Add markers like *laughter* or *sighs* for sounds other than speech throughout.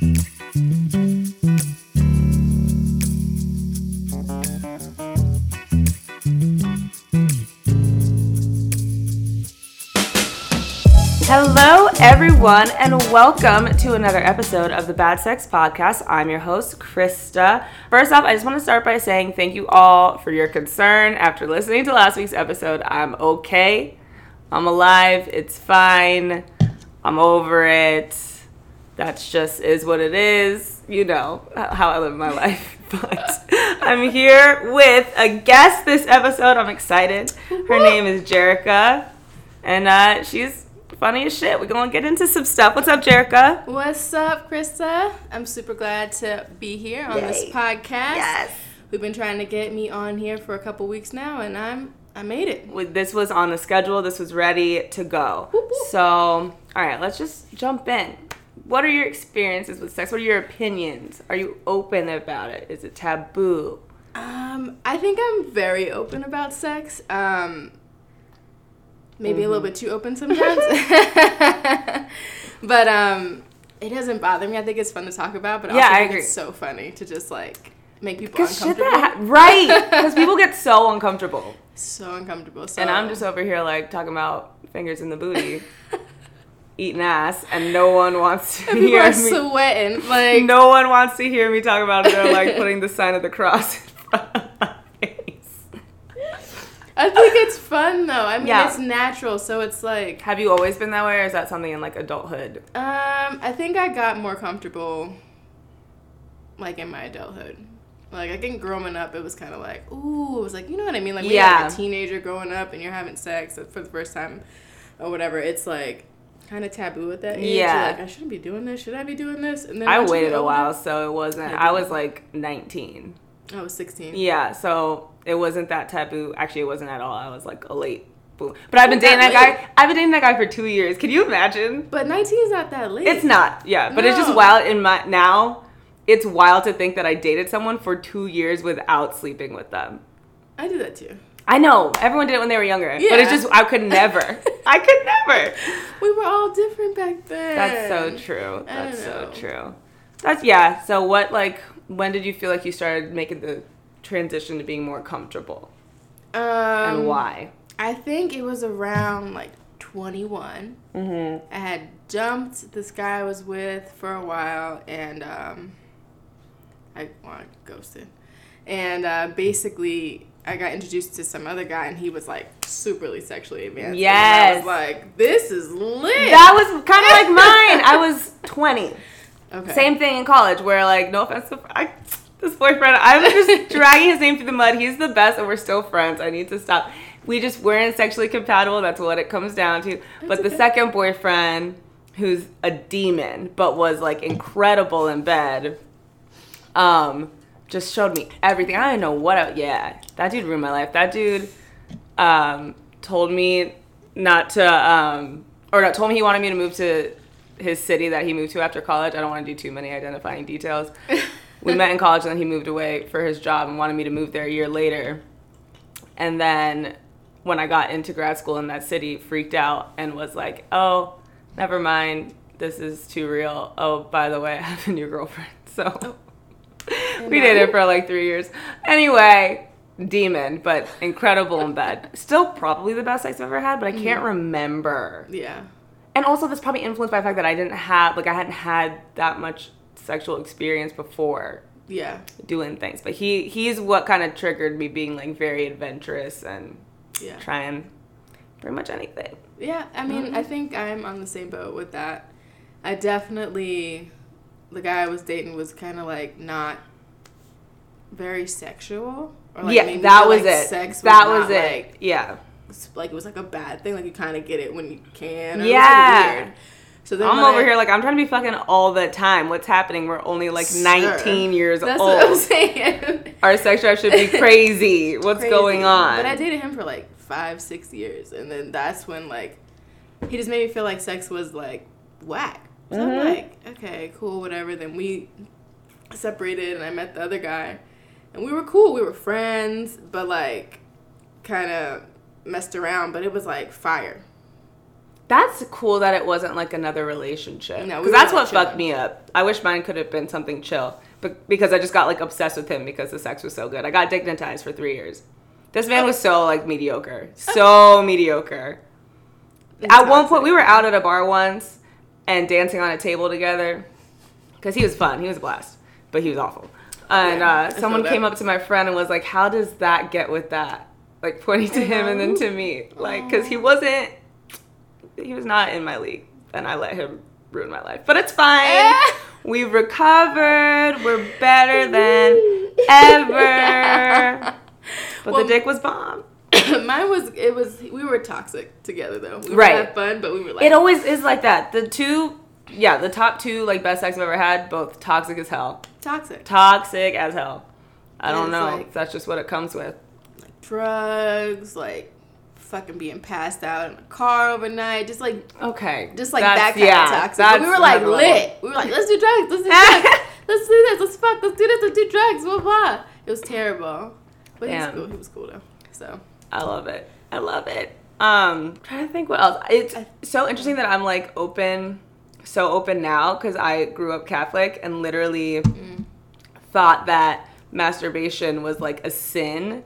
Hello, everyone, and welcome to another episode of the Bad Sex Podcast. I'm your host, Krista. First off, I just want to start by saying thank you all for your concern. After listening to last week's episode, I'm okay. I'm alive. It's fine. I'm over it. That's just is what it is. You know how I live my life. *laughs* But I'm here with a guest this episode. I'm excited. Her name is Jerica, and uh, she's funny as shit. We're gonna get into some stuff. What's up, Jerica? What's up, Krista? I'm super glad to be here on this podcast. Yes. We've been trying to get me on here for a couple weeks now, and I'm I made it. This was on the schedule. This was ready to go. Whoop, whoop. So, all right, let's just jump in. What are your experiences with sex? What are your opinions? Are you open about it? Is it taboo? Um, I think I'm very open about sex. Um, maybe a little bit too open sometimes. *laughs* but um, it doesn't bother me. I think it's fun to talk about. But I Yeah, also I think agree. it's so funny to just like make people uncomfortable. ha- right? *laughs* Because people get so uncomfortable, so uncomfortable. So and I'm just over here like talking about fingers in the booty, *laughs* eating ass, and no one wants to people hear are me. sweating *laughs* like no one wants to hear me talk about it. They're like putting the sign of the cross in *laughs* front of my face. I think it's fun though. I mean, Yeah. it's natural, so it's like Have you always been that way, or is that something in like adulthood? um, I think I got more comfortable like in my adulthood. Like I think growing up, it was kind of like, ooh, it was like you know what I mean. Like when you're like a teenager growing up and you're having sex for the first time or whatever, it's like kind of taboo at that age. Yeah. like I shouldn't be doing this. Should I be doing this? And then I waited a while, so it wasn't. Yeah, I was like 19. I was 16. Yeah, so it wasn't that taboo. Actually, it wasn't at all. I was like a late boom. But I've been dating that late. guy. I've been dating that guy for two years. Can you imagine? But 19 is not that late. It's not. Yeah, but it's just wild in my now. It's wild to think that I dated someone for two years without sleeping with them. I do that too. I know everyone did it when they were younger, but it's just I could never. *laughs* I could never. We were all different back then. That's so true. That's so true. That's yeah. So what like when did you feel like you started making the transition to being more comfortable Um, and why? I think it was around like 21. Mm-hmm. I had dumped this guy I was with for a while, and um, I well, I ghosted. And uh, basically, I got introduced to some other guy, and he was like superly sexually advanced. And I Yes. was like, this is lit. That was kind of like mine. I was 20. okay. Same thing in college where like no offense to I, this boyfriend, I was just *laughs* dragging his name through the mud. He's the best, and we're still friends. I need to stop. We just weren't sexually compatible. That's what it comes down to. but the second boyfriend, who's a demon, but was like incredible in bed, um, just showed me everything. I didn't know what. I, yeah, that dude ruined my life. That dude, um, told me not to, um, or not told me he wanted me to move to his city that he moved to after college. I don't want to do too many identifying details. *laughs* we met in college and then he moved away for his job and wanted me to move there a year later. And then when I got into grad school in that city, freaked out and was like, "Oh, never mind. This is too real. Oh, by the way, *laughs* I have a new girlfriend." So we now? dated for like 3 years. Anyway, demon, but incredible in bed. Still probably the best sex I've ever had, but I can't remember Yeah. and also that's probably influenced by the fact that I didn't have like I hadn't had that much sexual experience before Yeah. doing things. But he he's what kind of triggered me being like very adventurous and Yeah. trying pretty much anything. Yeah, I mean, Mm-hmm. I think I'm on the same boat with that. I definitely, the guy I was dating was kind of like not very sexual. Or like yeah, that was like it. Sex that not, was it. Like, yeah. like it was like a bad thing. Like you kind of get it when you can. Yeah. was like. So then I'm over I- here like I'm trying to be fucking all the time. What's happening? We're only like Sure. 19 years That's old. what I'm saying. Our sex drive should be *laughs* crazy. What's Crazy. going on? But I dated him for like five, six years, and then that's when like he just made me feel like sex was like whack. So Mhm. I'm like, okay, cool, whatever. Then we separated, and I met the other guy, and we were cool. We were friends, but like kind of messed around. But it was like fire. That's cool that it wasn't like another relationship. No, because were, that's what fucked me up. I wish mine could have been something chill, but because I just got like obsessed with him because the sex was so good. I got dignitized for three years. This man was so like mediocre, so mediocre. At one point, we were out at a bar once and dancing on a table together because he was fun. He was a blast, but he was awful. And Yeah, uh, someone came up to my friend and was like, "How does that get with that?" Like pointing to him and then to me, like because he wasn't, he was not in my league, and I let him ruin my life. But it's fine. *laughs* We've recovered. We're better than *laughs* ever. But Well, the dick was bomb. *laughs* Mine was it was we were toxic together though. We Right. Had fun, but we were like It always is like that. The two, yeah, the top two like best sex I've ever had, both toxic as hell. toxic. Toxic as hell. I don't know. like- That's just what it comes with. Drugs, like fucking being passed out in a car overnight, just like Okay. just like That's- that kind yeah, of toxic. that's But we were like lit. We were like, let's do drugs, let's do *laughs* drugs, let's do this, let's fuck, let's do this, let's do drugs, blah blah. It was terrible. But he was cool. He was cool though. So I love it. I love it. Um, trying to think what else. It's so interesting that I'm like open, so open now because I grew up Catholic and literally Mm. thought that masturbation was like a sin.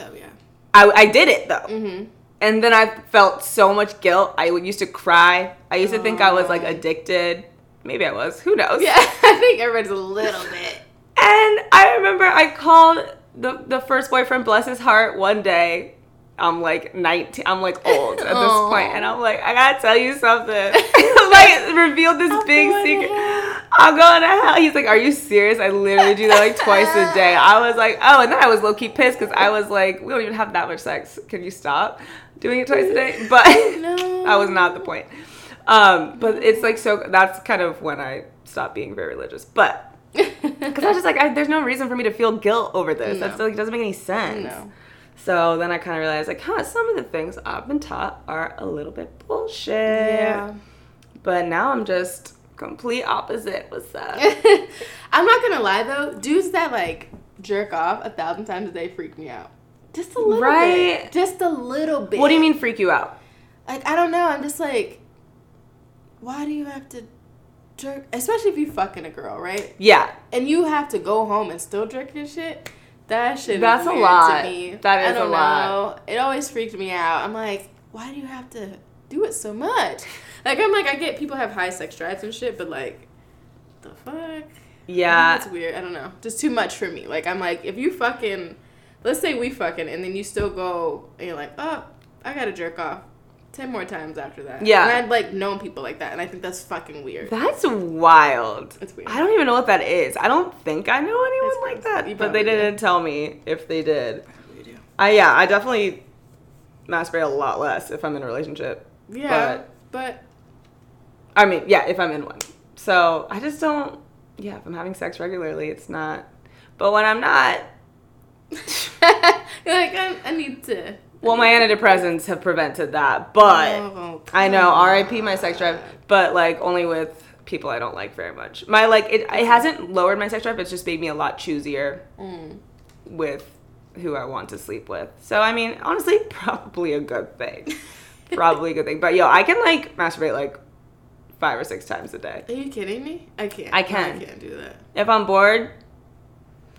oh yeah. I, I did it though. Mm-hmm. And then I felt so much guilt. I used to cry. I used to think I was like addicted. Maybe I was. Who knows? Yeah, *laughs* I think everybody's a little bit. And I remember I called the the first boyfriend, bless his heart, one day. I'm like 19. I'm like old at this *laughs* point, and I'm like, I gotta tell you something. *laughs* *laughs* like revealed this I'm big secret. I'm going to hell. He's like, Are you serious? I literally do that like twice a day. I was like, Oh, and then I was low key pissed because I was like, We don't even have that much sex. Can you stop doing it twice a day? But No. that was not the point. Um, but it's like so. That's kind of when I stopped being very religious, but. Because I was just like, I, there's no reason for me to feel guilt over this. That's No. like doesn't make any sense. no. So then I kind of realized, like, huh, some of the things I've been taught are a little bit bullshit. Yeah. But now I'm just complete opposite. What's *laughs* up? I'm not gonna lie though, dudes that like jerk off a thousand times a day freak me out. Just a little bit. Right? bit. Just a little bit. what do you mean freak you out? Like I don't know. I'm just like, why do you have to jerk? Especially if you fucking a girl, right? Yeah, And you have to go home and still jerk your shit. That shit. That's is a lot. To me. That I a don't lot. Know. It always freaked me out. I'm like, why do you have to do it so much? Like I'm like, I get people have high sex drives and shit, but like, the fuck. yeah. It's weird. I don't know. Just too much for me. Like I'm like, if you fucking, let's say we fucking, and then you still go and you're like, oh, I gotta jerk off ten more times after that. Yeah. And I've like known people like that, and I think that's fucking weird. That's wild. It's weird. I don't even know what that is. I don't think I know anyone It's like that. You But they probably do. didn't tell me if they did. I yeah, I definitely masturbate a lot less if I'm in a relationship. Yeah, but, I mean, yeah, if I'm in one. So I just don't. Yeah, if I'm having sex regularly, it's not. But when I'm not, *laughs* you're like I, I need to. Well, my antidepressants have prevented that. But Oh, I know, R.I.P. my sex drive. But like only with people I don't like very much. My like it, it hasn't lowered my sex drive. It's just made me a lot choosier Mm. with who I want to sleep with. So I mean, honestly, *laughs* probably a good thing. *laughs* probably a good thing. But yo, I can like masturbate like five or six times a day. Are you kidding me? I can't. I can. I can't do that. If I'm bored,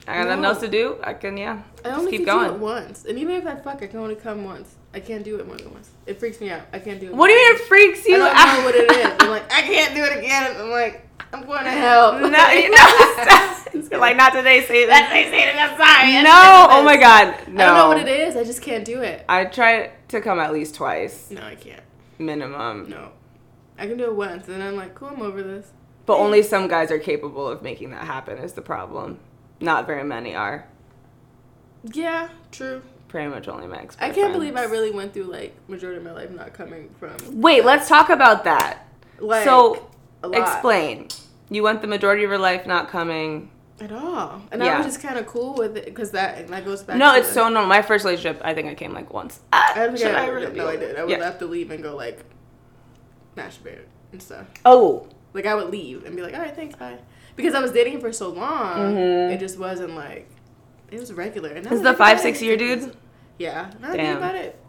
I got nothing else to do. I can yeah, I just only keep can do it once, and even if I fuck, I can only come once. I can't do it more than once. It freaks me out. I can't do it. What do you mean it freaks you? Out? I don't know what it is. *laughs* I'm like, I can't do it again. I'm like, I'm going to hell. no, *laughs* you know, *laughs* like not today. That's they say that I'm sorry. No, oh my god, no. I don't know what it is. I just can't do it. I try to come at least twice No, I can't. minimum, No. I can do it once, and I'm like, cool, I'm over this. but only some guys are capable of making that happen. Is the problem? Not very many are. Yeah, true. Pretty much only my ex. I can't believe I really went through like majority of my life not coming from. Wait, let's talk about that. Like, so, explain. You went the majority of your life not coming. at all, and Yeah. I was just kind of cool with it because that that goes back. No, it's the- so normal. My first relationship, I think I came like once. Ah, I don't think I, I ever did. No, I did. I would Yeah. have to leave and go like masturbate and stuff. Oh, Like I would leave and be like, all right, thanks, bye. Because I was dating him for so long, Mhm. it just wasn't like it was regular. And Is the five, six year was- dude? Yeah. I Damn. about it,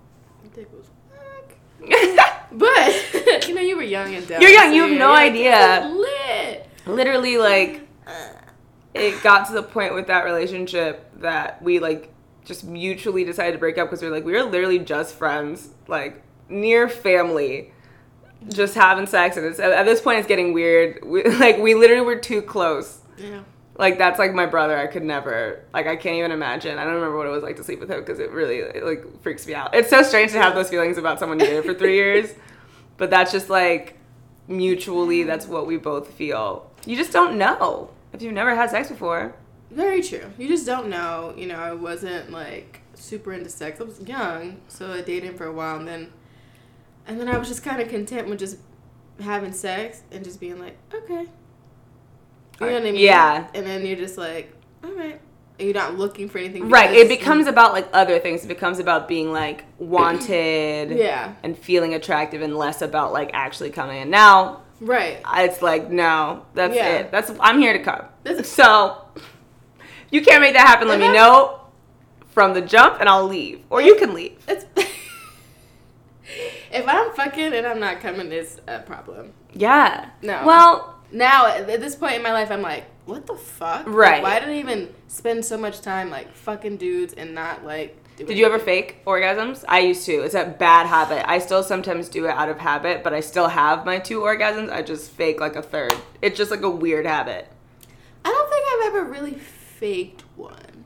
my dick was whack. *laughs* But *laughs* you know, you were young and dumb. You're young, so you have no idea. Lit. literally like it got to the point with that relationship that we like just mutually decided to break up because we were like we were literally just friends like near family just having sex and it's at this point it's getting weird we, *laughs* like we literally were too close Yeah. like that's like my brother i could never like i can't even imagine i don't remember what it was like to sleep with him because it really it, like freaks me out it's so strange to have those feelings about someone you dated for three *laughs* years but that's just like mutually that's what we both feel you just don't know if you've never had sex before Very true. You just don't know. You know, I wasn't like super into sex. I was young, so I dated him for a while, and then, and then I was just kind of content with just having sex and just being like, okay. You know what I mean? Yeah. And then you're just like, all right. And you're not looking for anything. right it becomes about like other things it becomes about being like wanted *clears throat* Yeah. and feeling attractive and less about like actually coming in now Right. it's like no that's Yeah. it that's i'm here to come This- so you can't make that happen let me know from the jump and i'll leave or you can leave It's. *laughs* if I'm fucking and I'm not coming, it's a problem. yeah. No. well now at this point in my life i'm like what the fuck? Like, Right. why did i even spend so much time like fucking dudes and not like did you ever fake orgasms? I used to. It's a bad habit. I still sometimes do it out of habit but i still have my two orgasms. I just fake like a third. It's just like a weird habit. I don't think i've ever really faked one.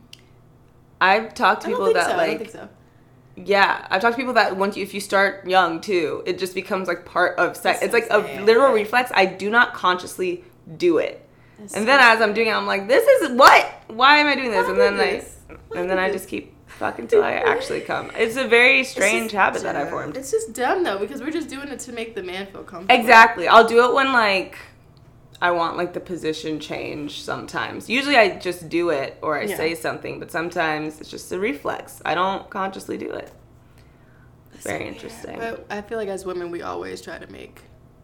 I've talked to people that so. I like don't think so Yeah, I've talked to people that once you, if you start young too, it just becomes like part of sex. It's like a literal reflex. I do not consciously do it, That's and so then as I'm doing it, I'm like, this is what? Why am I doing this? Why and then this? I, Why and then I just keep fucking till I actually come. It's a very strange habit that I formed. it's just dumb though because we're just doing it to make the man feel comfortable Exactly. I'll do it when like I want like the position change sometimes. Usually I just do it or I Yeah. say something, but sometimes it's just a reflex. I don't consciously do it. That's Very interesting. but i feel like as women we always try to make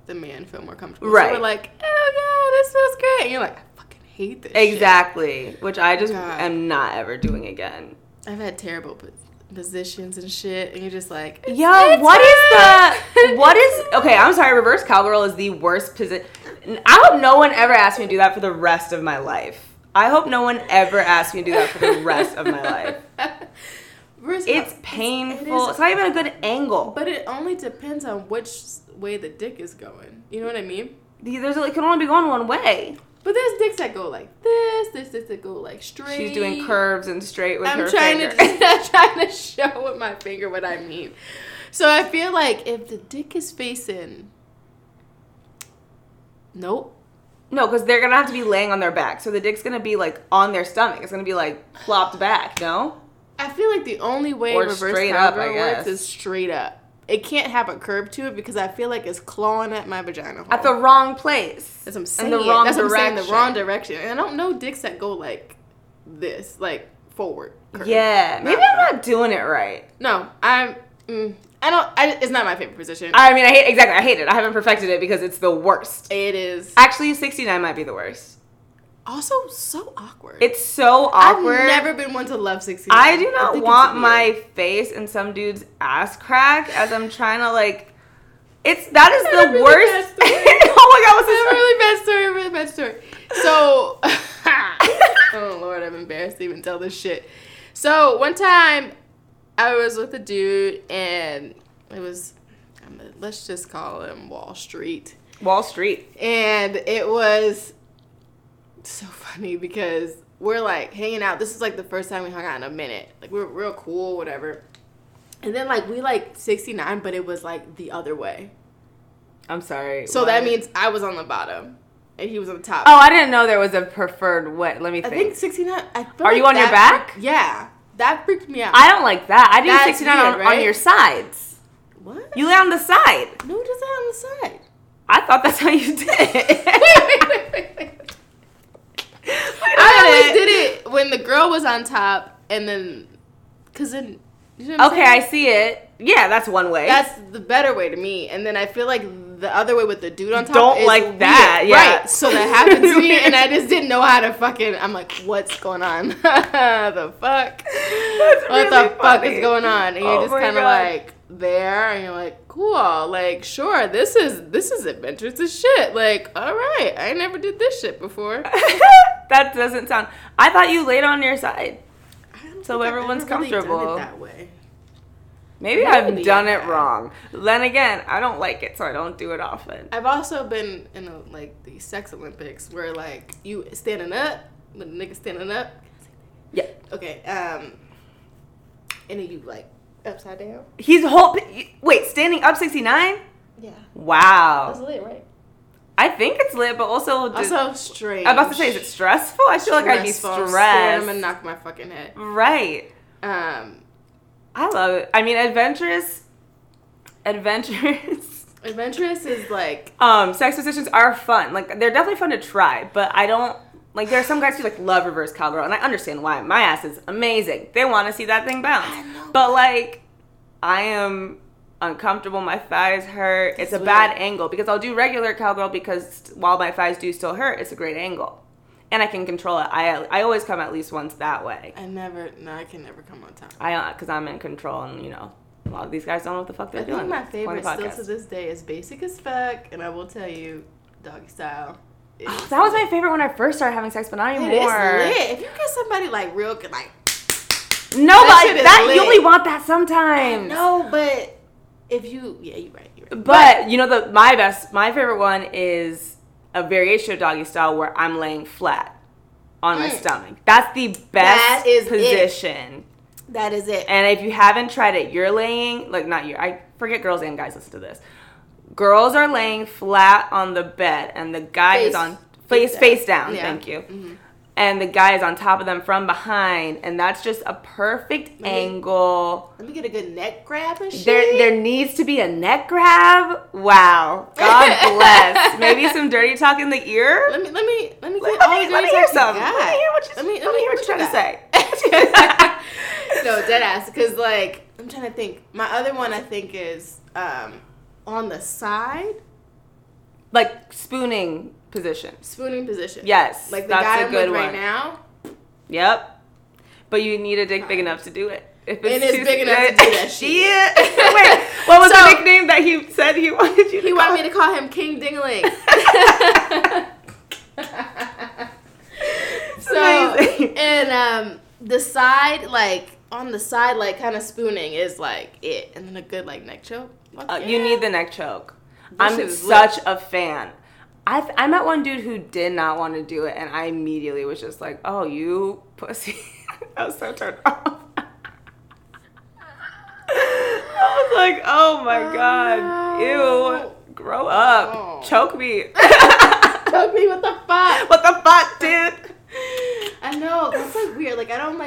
the man feel more comfortable Right. so we're like oh yeah this feels great and you're like i fucking hate this shit." Exactly, which I just God. am not ever doing again. I've had terrible po- positions and shit, and you're just like, Yo, what is the what is *laughs* okay? I'm sorry. Reverse cowgirl is the worst position. I hope no one ever asks me to do that for the rest of my life. I hope no one ever asks me to do that for the rest of my life. *laughs* Reverse It's painful. it It's not even a good angle. but it only depends on which way the dick is going. You know what I mean? There's it can only be going one way. But there's dicks that go like this, this, this that go like straight. She's doing curves and straight with I'm her trying finger. to *laughs* I'm trying to *laughs* show with my finger what I mean. So I feel like if the dick is facing, nope. no, because they're gonna have to be laying on their back, so the dick's gonna be like on their stomach. It's gonna be like plopped back. No. I feel like the only way Or reverse straight up, I cowgirl works is straight up. It can't have a curve to it because I feel like it's clawing at my vagina. Hole. At the wrong place. That's what I'm In the wrong That's what I'm saying. The direction. wrong direction. And I don't know dicks that go like this, like forward. curve. Yeah, maybe I'm not doing it right. No, I'm. Mm, I don't. I, it's not my favorite position. I mean, I hate exactly. I hate it. I haven't perfected it because it's the worst. it is Actually, 69 might be the worst. also so awkward. It's so awkward. I've never been one to love sixty. I do not it's want my face in some dude's ass crack as I'm trying to like. It's that is I the really worst. *laughs* oh my god, what's I a this? really bad story. a Really bad story. So, *laughs* *laughs* oh lord, I'm embarrassed to even tell this shit. So one time, I was with a dude, and it was, I'm gonna- let's just call him Wall Street, Wall Street. and it was so funny because we're like hanging out. This is like the first time we hung out in a minute. Like we're real cool, whatever. And then like we like 69, but it was like the other way. I'm sorry. So what? that means I was on the bottom and he was on the top. Oh, I didn't know there was a preferred what. Let me I think. think 69. I Are like you on your back? yeah. That freaked me out. I don't like that. I do That's 69 weird, on, on your sides. what? You lay on the side. No, just on the side. I thought that's how you did it. *laughs* I always did it when the girl was on top and then, cause then, you know Okay, I see it. Yeah, that's one way. That's the better way to me. And then I feel like the other way with the dude on top Don't is like weird. that, yeah. Right. So that happened to me *laughs* and I just didn't know how to fucking, I'm like, what's going on? *laughs* the fuck? That's what really the fuck is going on? And you're Oh just kind of like, there and you're like, cool, like sure, this is this is adventurous as shit. Like, all right, I never did this shit before. *laughs* that doesn't sound. I thought you laid on your side. I don't So everyone's really comfortable. that way. Maybe Maybe, I've done it wrong. Then again, I don't like it, so I don't do it often. I've also been in a, like the sex Olympics where like you standing up, with the nigga standing up. Yeah. Okay. Um. And then you like upside down. He's whole. Wait, standing up 69? Yeah. Wow. That's lit, right? I think it's lit, but also. Also strange. I'm about to say, is it stressful? I feel like I'd be Stressful. stressed. Gonna knock my fucking head. Right. Um. I love it. I mean, adventurous. Adventurous. *laughs* Adventurous is like Um, sex positions are fun. Like they're definitely fun to try, but I don't like. There are some guys who like love reverse cowgirl, and I understand why. My ass is amazing. They want to see that thing bounce, but like, I am uncomfortable. My thighs hurt. It's a That's bad angle because I'll do regular cowgirl because while my thighs do still hurt, it's a great angle, and I can control it. I I always come at least once that way. I never. No, I can never come on time. I uh, because I'm in control, and you know, a lot of these guys don't know what the fuck they're I doing. think my favorite still to this day is basic as fuck, and I will tell you, doggy style. Oh, that was my favorite when I first started having sex, but not It anymore. is lit. If you get somebody like real good, like No, That but that you only want that sometimes. no, but if you, yeah, you're right. You're right. But you know the my best, my favorite one is a variation of doggy style where I'm laying flat on my Mm. stomach. That's the best That is it. position. that is it. And if you haven't tried it, you're laying like not you. I forget girls and guys listen to this. Girls are laying flat on the bed, and the guy is on face face face down. Yeah. Thank you. Mhm. And the guy is on top of them from behind, and that's just a perfect Let me- angle. Let me get a good neck grab and shit. There, there needs to be a neck grab. Wow. God *laughs* bless. Maybe some dirty talk in the ear. Let me let me let me Let, get all me, the let me hear some. Let me hear what you, Let me- let let me hear what you're trying to say. *laughs* *laughs* no, dead ass. Because like I'm trying to think. My other one I think is um on the side like spooning position. spooning position. Yes. Like the that's guy a I'm good with one. right now. Yep. But you need a dick big enough to do it. If It is too big enough *laughs* to do that shit. shit. *laughs* Wait, what was So- the nickname that he said he *laughs* wanted you to He wanted me to call him King Dingling. so amazing. and um the side like on the side like kind of spooning is like it, and then a good like neck choke. Uh, yeah. You need the neck choke. That I'm such a fan. I I met one dude who did not want to do it, and I immediately was just like, "Oh, you pussy!" *laughs* I was so turned off. *laughs* I was like, "Oh my god, ew, oh. grow up, Oh. choke me." *laughs* Choke me. What the fuck? what the fuck, dude? I know that's like weird. Like I don't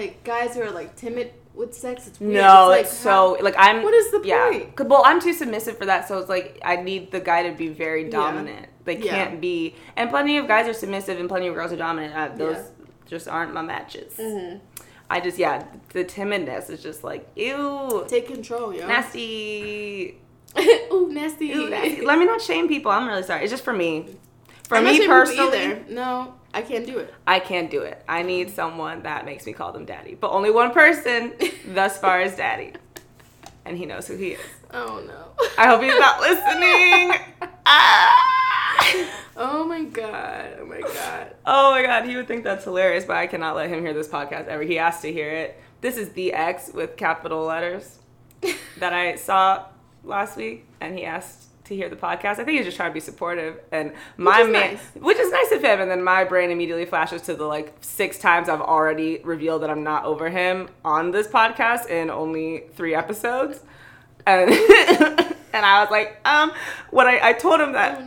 like guys who are like timid with sex. It's weird. No, like, it's so like I'm. What is the yeah. point? Well, I'm too submissive for that, so it's like I need the guy to be very Yeah. dominant. They can't be, and plenty of guys are submissive, and plenty of girls are dominant. Uh, those Yeah. just aren't my matches. Mhm. I just yeah, the timidness is just like ew, Take control, yo. nasty. *laughs* Ooh, nasty. Ew, nasty. Let me not shame people. I'm really sorry. It's just for me. For I'm me personally. No, I can't do it. I can't do it. I need someone that makes me call them daddy. But only one person *laughs* thus far is daddy, and he knows who he is. Oh no. I hope he's not listening. *laughs* Ah! Oh my god. Oh my god. Oh my god, he would think that's hilarious, but I cannot let him hear this podcast ever. He has to hear it. This is the X with capital letters that I saw last week, and he asked to hear the podcast. I think he's just trying to be supportive, and my is man, nice. which is nice of him. And then my brain immediately flashes to the like six times I've already revealed that I'm not over him on this podcast in only three episodes, and *laughs* and I was like, um, what I I told him that. Oh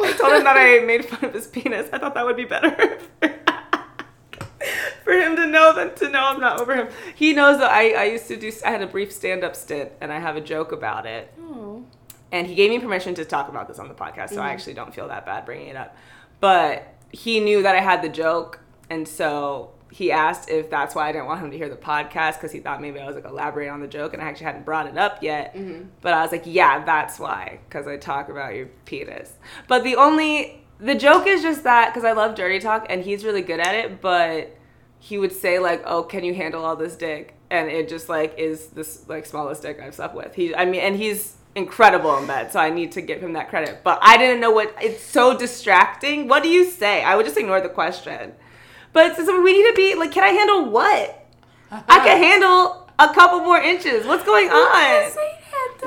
no. I told him that I made fun of his penis. I thought that would be better *laughs* for him to know than to know I'm not over him. He knows that I, I used to do, I had a brief stand up stint and I have a joke about it. Oh. And he gave me permission to talk about this on the podcast, so I mm-hmm. actually don't feel that bad bringing it up. But he knew that I had the joke, and so he asked if that's why I didn't want him to hear the podcast because he thought maybe I was like elaborating on the joke, and I actually hadn't brought it up yet. Mm-hmm. But I was like, yeah, that's why, because I talk about your penis. But the only the joke is just that because I love dirty talk, and he's really good at it, but he would say like, "Oh, can you handle all this dick?" And it just like is this like smallest dick I've slept with. He, I mean, and he's incredible in bed, so I need to give him that credit. But I didn't know what. It's so distracting. What do you say? I would just ignore the question. But it's, we need to be like, can I handle what? I can *laughs* handle a couple more inches. What's going on?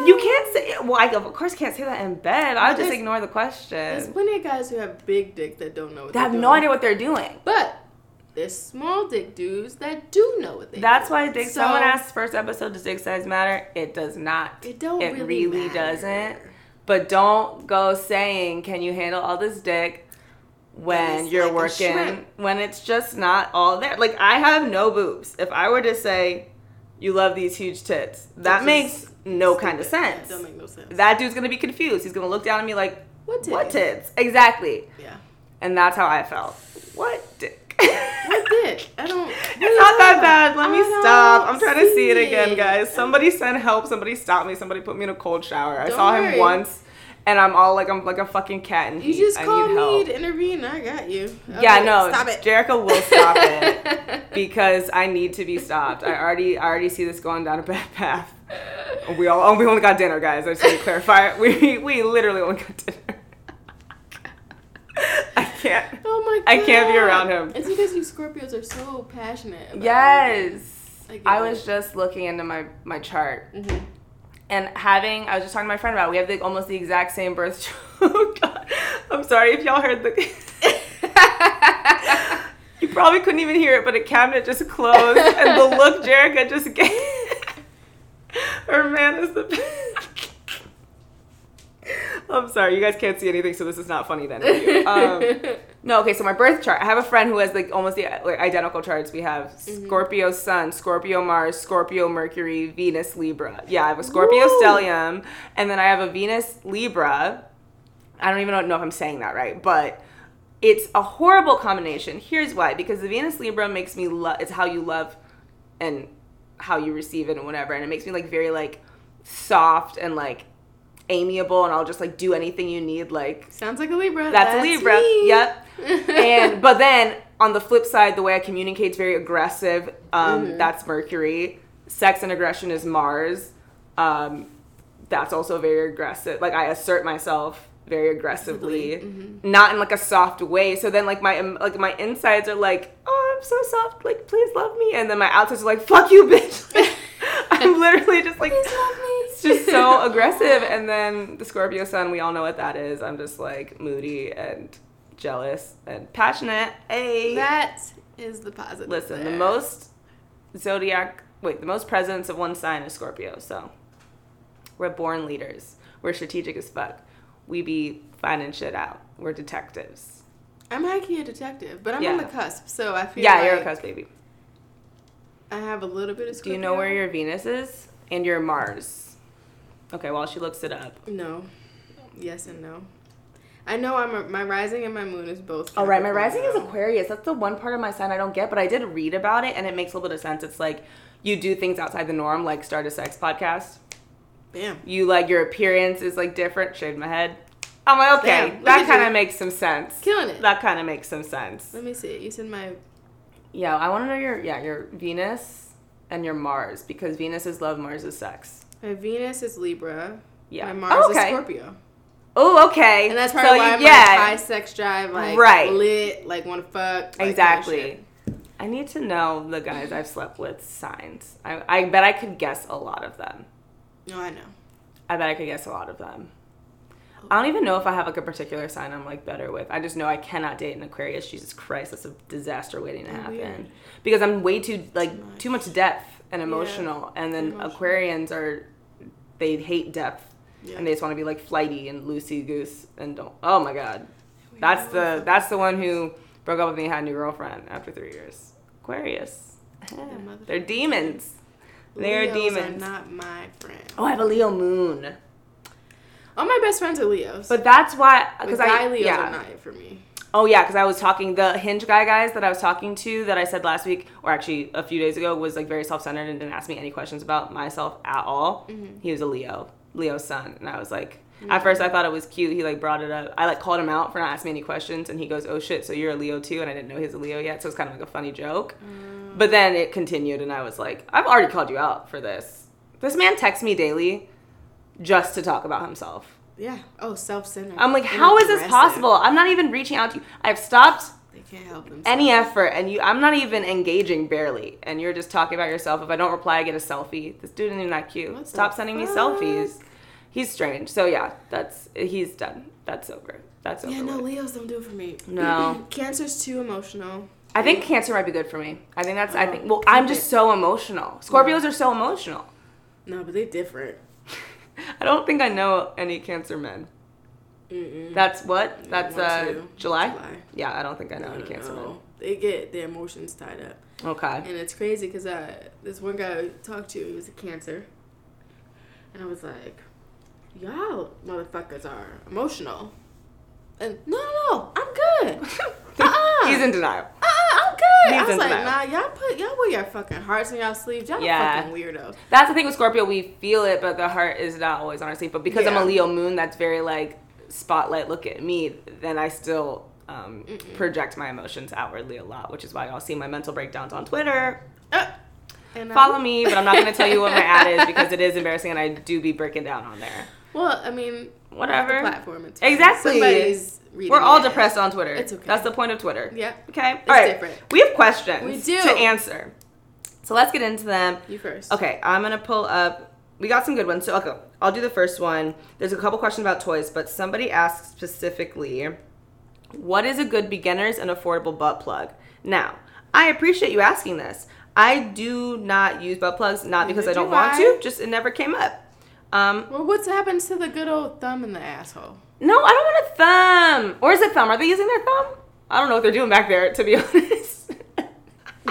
You can't say. Well, I of course can't say that in bed. I just ignore the question. There's plenty of guys who have big dick that don't know what They have they're no doing. idea what they're doing. But there's small dick dudes that do know what they That's do. why dick. So, someone asked first episode, does dick size matter? It does not. It don't It really, really doesn't. But don't go saying, "Can you handle all this dick?" When you're like working, when it's just not all there. Like I have no boobs. If I were to say, "You love these huge tits," that makes no kind of stupid. Sense. it make no sense. that dude's gonna be confused. He's gonna look down at me like, What "What tits?" Exactly. yeah. And that's how I felt. What dick? What dick? I don't. It's not that bad. Let me I don't stop. I'm trying to see it again, guys. Somebody send help. Somebody stop me. Somebody put me in a cold shower. I Don't saw him worry. once, and I'm all like, I'm like a fucking cat in You heat. just I call need me help. to intervene. I got you. yeah, no, Stop it. Jerica will stop it *laughs* because I need to be stopped. I already, I already see this going down a bad path. We all, oh, we only got dinner, guys. I just want to clarify. *laughs* We, we literally only got dinner. I can't. *laughs* Oh my god. I can't be around him. It's because you Scorpios are so passionate. About Yes. I get I it. was just looking into my my chart hmm and having I was just talking to my friend about it. we have the, almost the exact same birth chart. oh God. I'm sorry if y'all heard the *laughs* You probably couldn't even hear it, but a cabinet just closed and the look *laughs* Jerica just gave her man is the I'm sorry, you guys can't see anything, so this is not funny then. Um, *laughs* no, okay, so my birth chart. I have a friend who has like almost the like, identical charts we have. Mm-hmm. Scorpio Sun, Scorpio Mars, Scorpio Mercury, Venus Libra. Yeah, I have a Scorpio Woo! stellium, and then I have a Venus Libra. I don't even know if I'm saying that right, but it's a horrible combination. Here's why: because the Venus Libra makes me love. It's how you love and how you receive it and whatever, and it makes me like very like soft and like amiable, and I'll just like do anything you need, like Sounds like a Libra. that's, a Libra. me. Yep. *laughs* and but then on the flip side, the way I communicate is very aggressive. Um, Mhm. That's Mercury. Sex and aggression is Mars. Um, that's also very aggressive. Like I assert myself very aggressively, Mhm. not in like a soft way. So then like my um, like my insides are like, oh, I'm so soft. Like please love me, and then my outsides are like, fuck you, bitch. *laughs* *laughs* I'm literally just like. Please love me. It's just so aggressive. And then the Scorpio sun, we all know what that is. I'm just like moody and jealous and passionate. Hey. That is the positive. Listen, the most zodiac, wait, the most presence of one sign is Scorpio. So we're born leaders. We're strategic as fuck. We be finding shit out. We're detectives. I'm high a detective, but I'm Yeah. on the cusp, so I feel yeah, like you're a cusp baby. I have a little bit of. Do you know where your Venus is? And your Mars. Okay, while she looks it up. No. Yes and no. I know I'm a, my rising and my moon is both. Oh right, my rising is Aquarius. That's the one part of my sign I don't get, but I did read about it and it makes a little bit of sense. It's like you do things outside the norm, like start a sex podcast. Bam. You like your appearance is like different. Shaved my head. I'm like, okay, Damn, that kind of makes some sense. Killing it. That kind of makes some sense. Let me see. You said my. Yeah, I want to know your yeah your Venus and your Mars because Venus is love, Mars is sex. My Venus is Libra. Yeah. My oh, Mars Oh, okay. is Scorpio. Oh, okay. And that's So probably why you- I'm like high sex drive, like Right. lit, like want to fuck. like, exactly. kind of shit. I need to know the guys I've slept with signs. I, I bet I could guess a lot of them. No, I know. I bet I could guess a lot of them. I don't even know if I have like a particular sign I'm like better with. I just know I cannot date an Aquarius. Jesus Christ, that's a disaster waiting to Oh, happen. weird. Because I'm way too like Too much. too much depth and emotional, and then Emotional. Aquarians are they hate depth Yeah. and they just want to be like flighty and loosey goose and don't. Oh my god, We that's the that's the one who broke up with me and had a new girlfriend after three years. Aquarius, they're demons. They're Leos demons. Are not my friend. Oh, I have a Leo moon. All my best friends are Leos. But that's why, because I Leos yeah. are not it for me. Oh yeah, because I was talking the hinge guy guys that I was talking to that I said last week or actually a few days ago was like very self centered and didn't ask me any questions about myself at all. Mhm. He was a Leo, Leo's sun, and I was like, At first, I thought it was cute. He like brought it up. I like called him out for not asking me any questions, and he goes, "Oh shit, so you're a Leo too?" And I didn't know he's a Leo yet, so it's kind of like a funny joke. Mm. But then it continued, and I was like, "I've already called you out for this. This man texts me daily, just to talk about himself." Yeah. Oh, self-centered. I'm like, how is this possible? I'm not even reaching out to you. I've stopped They can't help themselves. any effort, and you. I'm not even engaging barely, and you're just talking about yourself. If I don't reply, I get a selfie. This dude isn't even that cute. What Stop sending me selfies. He's strange. So yeah, that's he's done. That's over. That's over. Yeah, no, with. Leos don't do it for me. No. *clears throat* Cancer's too emotional. I think Cancer might be good for me. I think that's. I Oh, think. Well, I'm just so emotional. Scorpios are so emotional. No, but they're different. *laughs* I don't think I know any Cancer men. Mm-mm. That's what. That's uh. July. July. Yeah, I don't think I know No, any no, Cancer no. They get their emotions tied up. Okay. And it's crazy because uh, this one guy I talked to, he was a cancer. And I was like, y'all motherfuckers are emotional. And no, no, no, I'm good. *laughs* Uh-uh. He's in denial. Uh-uh, I'm good. He's I was like, denial. nah, y'all put y'all wear your fucking hearts in y'all sleeves. Y'all Yeah. fucking weirdos. That's the thing with Scorpio. We feel it, but the heart is not always on our sleeve. But because I'm a Leo moon, that's very like spotlight. Look at me. Then I still um, project my emotions outwardly a lot, which is why y'all see my mental breakdowns on Twitter. Uh, and, uh, Follow me, but I'm not going to tell you what my ad is because it is embarrassing, and I do be breaking down on there. Well, I mean, Whatever. Platform. It's. Exactly. Somebody's reading We're all it. depressed on Twitter. It's okay. That's the point of Twitter. Yeah. Okay. It's all right. different. We have questions. We do. to answer. So let's get into them. You first. Okay, I'm gonna pull up. We got some good ones. So okay, I'll do the first one. There's a couple questions about toys, but somebody asked specifically, what is a good beginner's and affordable butt plug? Now, I appreciate you asking this. I do not use butt plugs, not because I don't do want I. to, just it never came up. Um, Well, what's happened to the good old thumb in the asshole? no, I don't want a thumb. Or is it thumb? Are they using their thumb? I don't know what they're doing back there, to be *laughs* honest.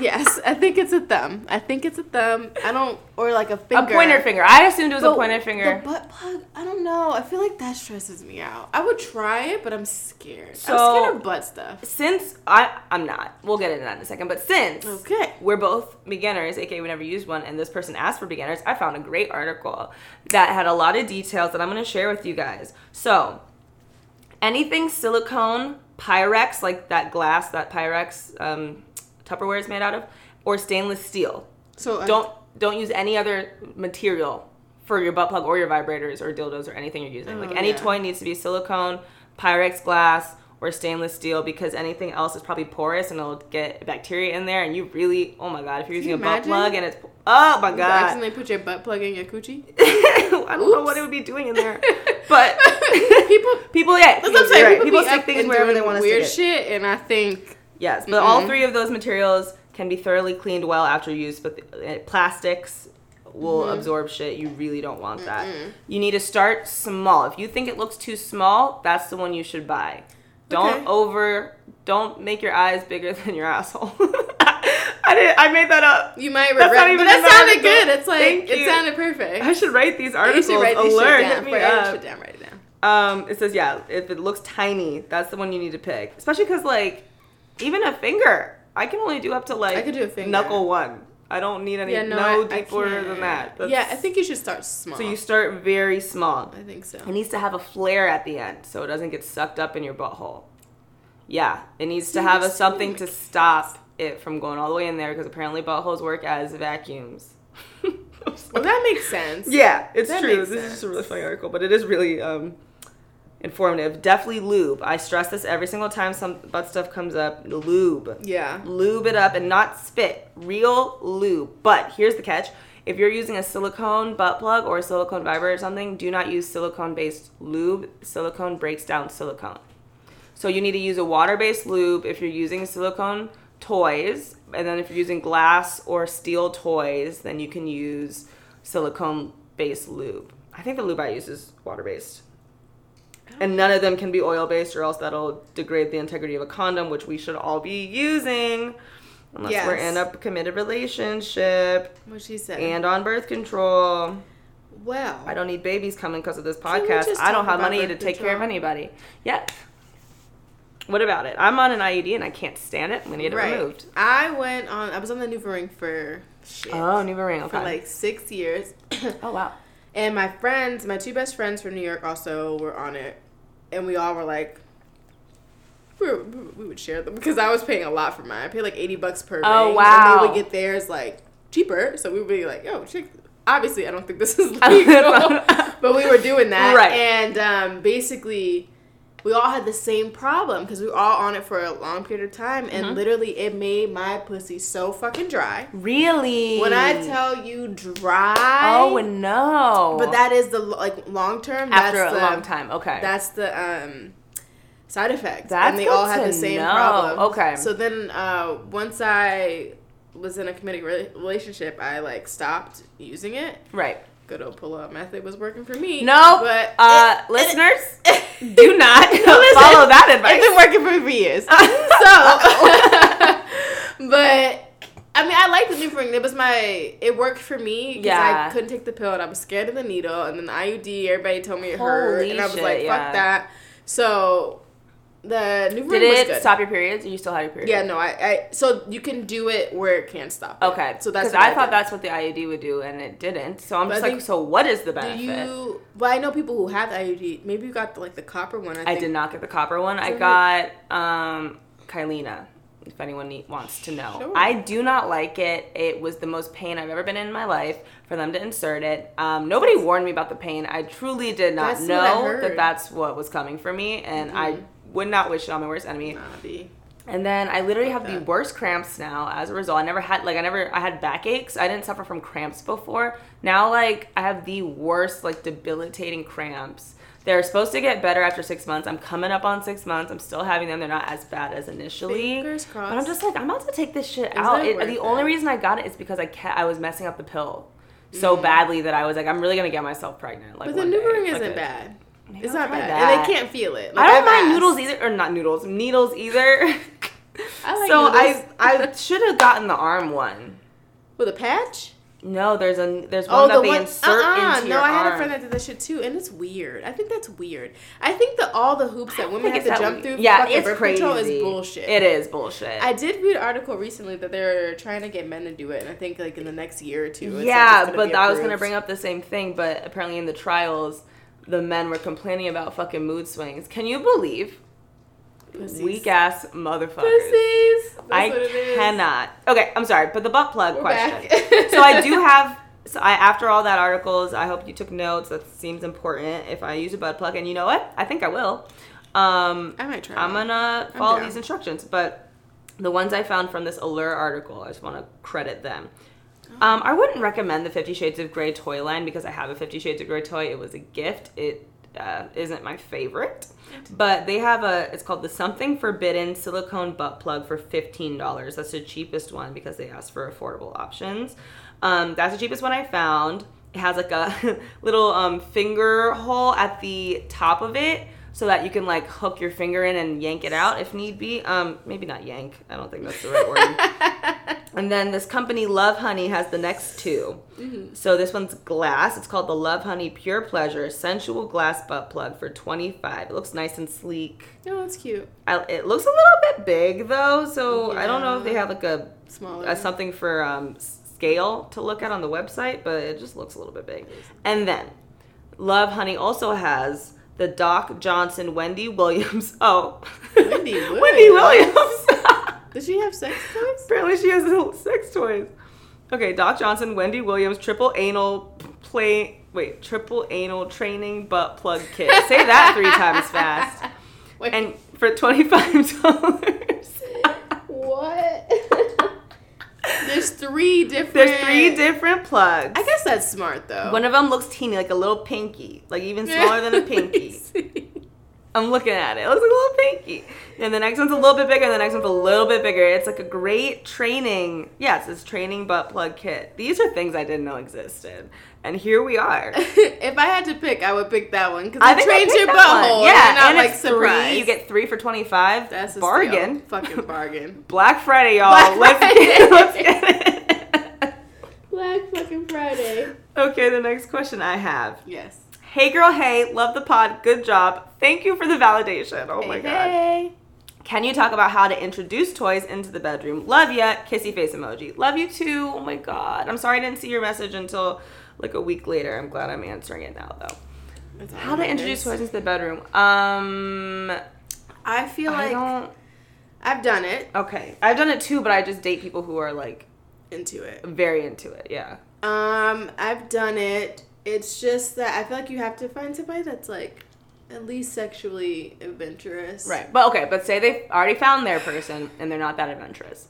Yes, I think it's a thumb. I think it's a thumb. I don't, or like a finger. a pointer finger. I assumed it was a pointer finger. The butt plug, I don't know. I feel like that stresses me out. I would try it, but I'm scared. So- I'm scared of butt stuff. since I I'm not. We'll get into that in a second. But since Okay. we're both beginners, aka we never used one, and this person asked for beginners, I found a great article that had a lot of details that I'm gonna share with you guys. So anything silicone, Pyrex, like that glass that Pyrex um, Tupperware is made out of, or stainless steel. So Don't don't use any other material for your butt plug or your vibrators or dildos or anything you're using. like Oh, any yeah. toy needs to be silicone, Pyrex glass, or stainless steel because anything else is probably porous and it'll get bacteria in there. And you really, oh my god, if you're using you a butt plug and it's, oh my you god, accidentally put your butt plug in your coochie. *laughs* I don't know what it would be doing in there, *laughs* but people. *laughs* people, yeah, That's what I'm saying. right. People, people stick things wherever they want to weird shit, and I think Yes, but all Mm-mm. three of those materials can be thoroughly cleaned well after use, but the, uh, plastics will Mm-hmm. absorb shit. You really don't want that. You need to start small. If you think it looks too small, that's the one you should buy. Don't Okay. over. Don't make your eyes bigger *laughs* than your asshole. *laughs* I did. I made that up. you might That's regret. not But that sounded good. It's like Thank it you. sounded perfect. I should write these *laughs* You articles. should write these Alert, shit down. me Write up. down. Write it down. Um, it says yeah. If it looks tiny, that's the one you need to pick. Especially because like, even a finger, I can only do up to like I could do a finger. knuckle one. I don't need any Yeah, no, no, I- I deeper can't. than that. That's- yeah, I think you should start small. so. You start very small. I think so. It needs to have a flare at the end, so it doesn't get sucked up in your butthole. Yeah, it needs to have a something so to stop it from going all the way in there because apparently buttholes work as vacuums. *laughs* Well, that makes sense. Yeah, it's That true. makes This is just a really funny article, but it is really um, informative. Definitely lube. I stress this every single time some butt stuff comes up. Lube. Yeah. Lube it up and not spit. Real lube. But here's the catch. If you're using a silicone butt plug or a silicone vibrator or something, do not use silicone based lube. Silicone breaks down silicone. So you need to use a water based lube if you're using silicone toys. And then if you're using glass or steel toys, then you can use silicone based lube. I think the lube I use is water based. And none of them can be oil based or else that'll degrade the integrity of a condom, which we should all be using. Unless we're in a committed relationship What she said. and on birth control. well, I don't need babies coming because of this podcast. I don't have money to take care of anybody. Yes. What about it? I'm on an IUD and I can't stand it. Gonna get it right. removed. I went on. I was on the NuvaRing for shit Oh, new ring. for Okay. like six years, oh wow. *coughs* And my friends, my two best friends from New York, also were on it, and we all were like. We, were, we would share them because I was paying a lot for mine. I paid like eighty bucks per Oh, ring, wow. And they would get theirs like cheaper, so we would be like, "Yo, chick." Obviously, I don't think this is *laughs* legal, but we were doing that, Right. And um, basically, we all had the same problem because we were all on it for a long period of time, and Mm-hmm. literally, it made my pussy so fucking dry. Really? When I tell you dry, Oh no. but that is the like long term. after that's a the, long time. Okay. That's the um side effect. That's and they all had the same know. problem. Okay. So then uh, once I was in a committed re- relationship, I like stopped using it. right. Good old pull up method was working for me. No, but uh, it- listeners, *laughs* do not *laughs* Listen, follow that advice. It's been working for me for years. *laughs* so, but. I mean, I liked the new ring. It was my. It worked for me because Yeah. I couldn't take the pill and I was scared of the needle. And then the IUD, everybody told me it hurt, Holy and I was shit, like, "Fuck yeah. that." So, the new ring Did was it good. stop your periods? Or you still had your periods? Yeah, no, I, I. So you can do it where it can't stop. it. Okay. so that's because what I, thought did. that's what the IUD would do, and it didn't. So I'm But I just like, think- so what is the Do benefit? you? Well, I know people who have IUD. Maybe you got the, like the copper one. I, I think. did not get the copper one. I got um, Kyleena. If anyone need, wants to know, Sure. I do not like it. It was the most pain I've ever been in my life for them to insert it. Um, nobody warned me about the pain. I truly did not That's what I know heard. that that's what was coming for me, and I Mhm. Would not wish it on my worst enemy. And then I literally have the worst cramps now as a result. I never had like I never I had backaches. I didn't suffer from cramps before. Now like I have the worst like debilitating cramps. They're supposed to get better after six months. I'm coming up on six months. I'm still having them. They're not as bad as initially. Fingers crossed. But I'm just like I'm about to take this shit Is out. it the it? only reason I got it is because I kept, I was messing up the pill so Mm. badly that I was like I'm really gonna get myself pregnant. Like But the new ring isn't bad. Maybe It's I'll not bad, that. and they can't feel it. Like, I don't I've mind asked. noodles either, or not noodles, needles either. *laughs* I like so noodles. I I *laughs* should have gotten the arm one. with a patch. No, there's a there's Oh, one that the they one. insert uh-uh, into no, your I had arm. a friend that did that shit too, and it's weird. I think that's weird. I think that all the hoops that women have to jump weird. through, Yeah, it's birth crazy. control is bullshit. It is bullshit. I did read an article recently that they're trying to get men to do it, and I think like in the next year or two. It's like, yeah, it's but I was gonna bring up the same thing, but apparently in the trials, the men were complaining about fucking mood swings. Can you believe weak ass motherfuckers? pussies. That's I what it is. cannot. Okay, I'm sorry, but the butt plug We're question. *laughs* so I do have. So I after all that articles, I hope you took notes. That seems important. If I use a butt plug, and you know what, I think I will. Um, I might try. I'm gonna follow down. these instructions, but the ones I found from this Allure article, I just want to credit them. Um, I wouldn't recommend the Fifty Shades of Grey toy line because I have a Fifty Shades of Grey toy. It was a gift. It uh, isn't my favorite, but they have a. It's called the Something Forbidden silicone butt plug for fifteen dollars. That's the cheapest one because they asked for affordable options. Um, that's the cheapest one I found. It has like a *laughs* little um, finger hole at the top of it so that you can like hook your finger in and yank it out if need be. Um, maybe not yank. I don't think that's the right word. *laughs* and then this company Love Honey has the next 2 So this one's glass. It's called the Love Honey Pure Pleasure Sensual Glass Butt Plug for 25. It looks nice and sleek. No, it's cute. I, it looks a little bit big though, so I don't know if they have like a, Smaller. a something for um, scale to look at on the website, but it just looks a little bit big. And then Love Honey also has the Doc Johnson Wendy Williams. *laughs* Oh, Wendy *laughs* Wendy Williams. Williams. *laughs* Does she have sex toys? Apparently, she has sex toys. Okay, Doc Johnson, Wendy Williams, triple anal play. Wait, triple anal training butt plug kit. Say that three times fast. Wait, And for twenty five dollars. what? There's three different. There's three different plugs. I guess that's smart though. One of them looks teeny, like a little pinky, like even smaller than a *laughs* pinky. I'm looking at it. It looks like a little pinky. And the next one's a little bit bigger, and the next one's a little bit bigger. It's like a great training. Yes, it's training butt plug kit. These are things I didn't know existed. And here we are. *laughs* if I had to pick, I would pick that one because I it trains your butthole. Yeah, and, and like three. You get three for 25. that's a bargain. steal. Fucking *laughs* bargain. Black Friday, y'all. Black let's, Friday. Get, let's get it. *laughs* Black fucking Friday. okay, the next question I have. Yes. Hey girl, hey, love the pod. Good job. Thank you for the validation. Oh my Hey, god. hey. Can you talk about how to introduce toys into the bedroom? Love ya. Kissy face emoji. Love you too. Oh my god. I'm sorry I didn't see your message until like a week later. I'm glad I'm answering it now though. How to introduce toys into the bedroom? Um, I feel I like don't. I've done it Okay, I've done it too, but I just date people who are like into it. very into it. Yeah. Um, I've done it. It's just that I feel like you have to find somebody that's like at least sexually adventurous. Right. But okay, but say they've already found their person and they're not that adventurous.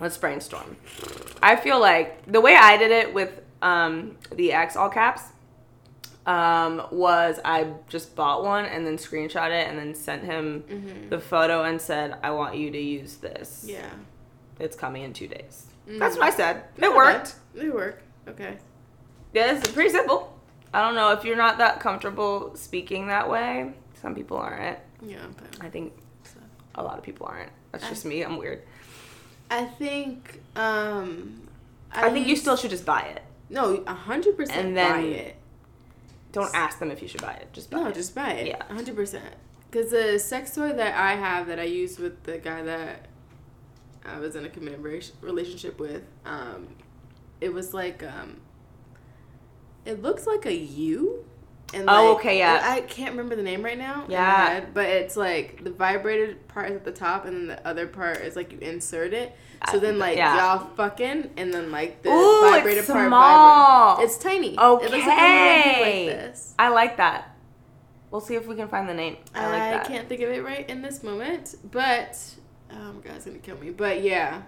Let's brainstorm. I feel like the way I did it with um, the X all caps um, was I just bought one and then screenshot it and then sent him Mhm. the photo and said, I want you to use this. Yeah. It's coming in two days. Mm. That's what I said. It worked. It worked. Okay. Yeah, it's pretty simple. I don't know if you're not that comfortable speaking that way. Some people aren't. Yeah. But I think so. a lot of people aren't. That's I- just me. I'm weird. I think. Um. I, think you still should just buy it. No, a hundred percent And then- buy it. Don't ask them if you should buy it. Just buy it. No, it. just buy it. Yeah. a hundred percent. Because the sex toy that I have that I use with the guy that I was in a committed relationship with, um, it was like um, it looks like a U. And Oh, like- okay, yeah. I can't remember the name right now. Yeah. head, but it's like the vibrated part is at the top, and then the other part is like you insert it. So I- then, like yeah. y'all fucking, and then like the Ooh, it's vibrated part small. vibrates. It's tiny. It looks like a little thing Okay. like this. I like that. We'll see if we can find the name. I like that. I can't think of it right in this moment, but oh my god, it's gonna kill me. But yeah,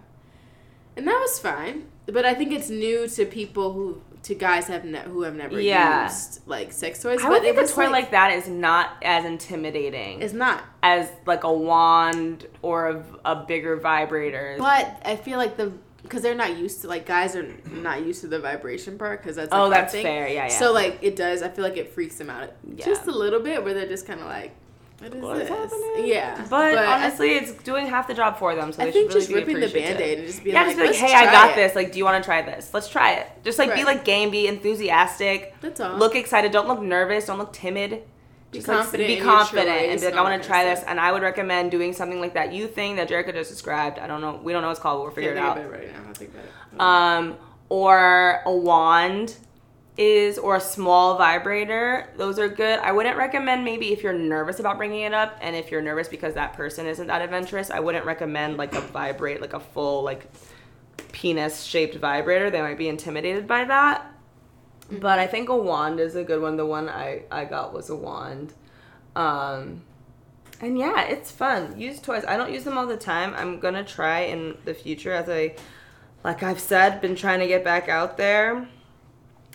and that was fine. But I think it's new to people who to guys have ne- who have never Yeah. used like sex toys. I but would think it a toy like, that is not as intimidating it's not. as like a wand or a, a bigger vibrator. But I feel like the because they're not used to like guys are not used to the vibration part because that's like, oh, that's thing. fair. Yeah, yeah. So like it does. I feel like it freaks them out Yeah. just a little bit where they're just kind of like, what is What is this? happening? Yeah, but, I- honestly, it's doing half the job for them. So I they think should just really be ripping the appreciative. band-aid and just being yeah, like, just be like, "Let's hey, I got it." this. Like, do you want to try this? Let's try it. Just like be like game, be enthusiastic. That's all. Look excited. Don't look nervous. Don't look timid. Be Just like, confident be confident and be like, I want to try this. And I would recommend doing something like that you thing that Jerica just described. I don't know. We don't know what it's called, but we'll figure Can't it out. it right now. I'll think about it. Um, or a wand is or a small vibrator. Those are good. I wouldn't recommend maybe if you're nervous about bringing it up and if you're nervous because that person isn't that adventurous, I wouldn't recommend like a vibrate like a full like penis shaped vibrator. They might be intimidated by that. But I think a wand is a good one. The one I I got was a wand. Um and yeah, it's fun. Use toys. I don't use them all the time. I'm gonna try in the future as I like I've said, been trying to get back out there.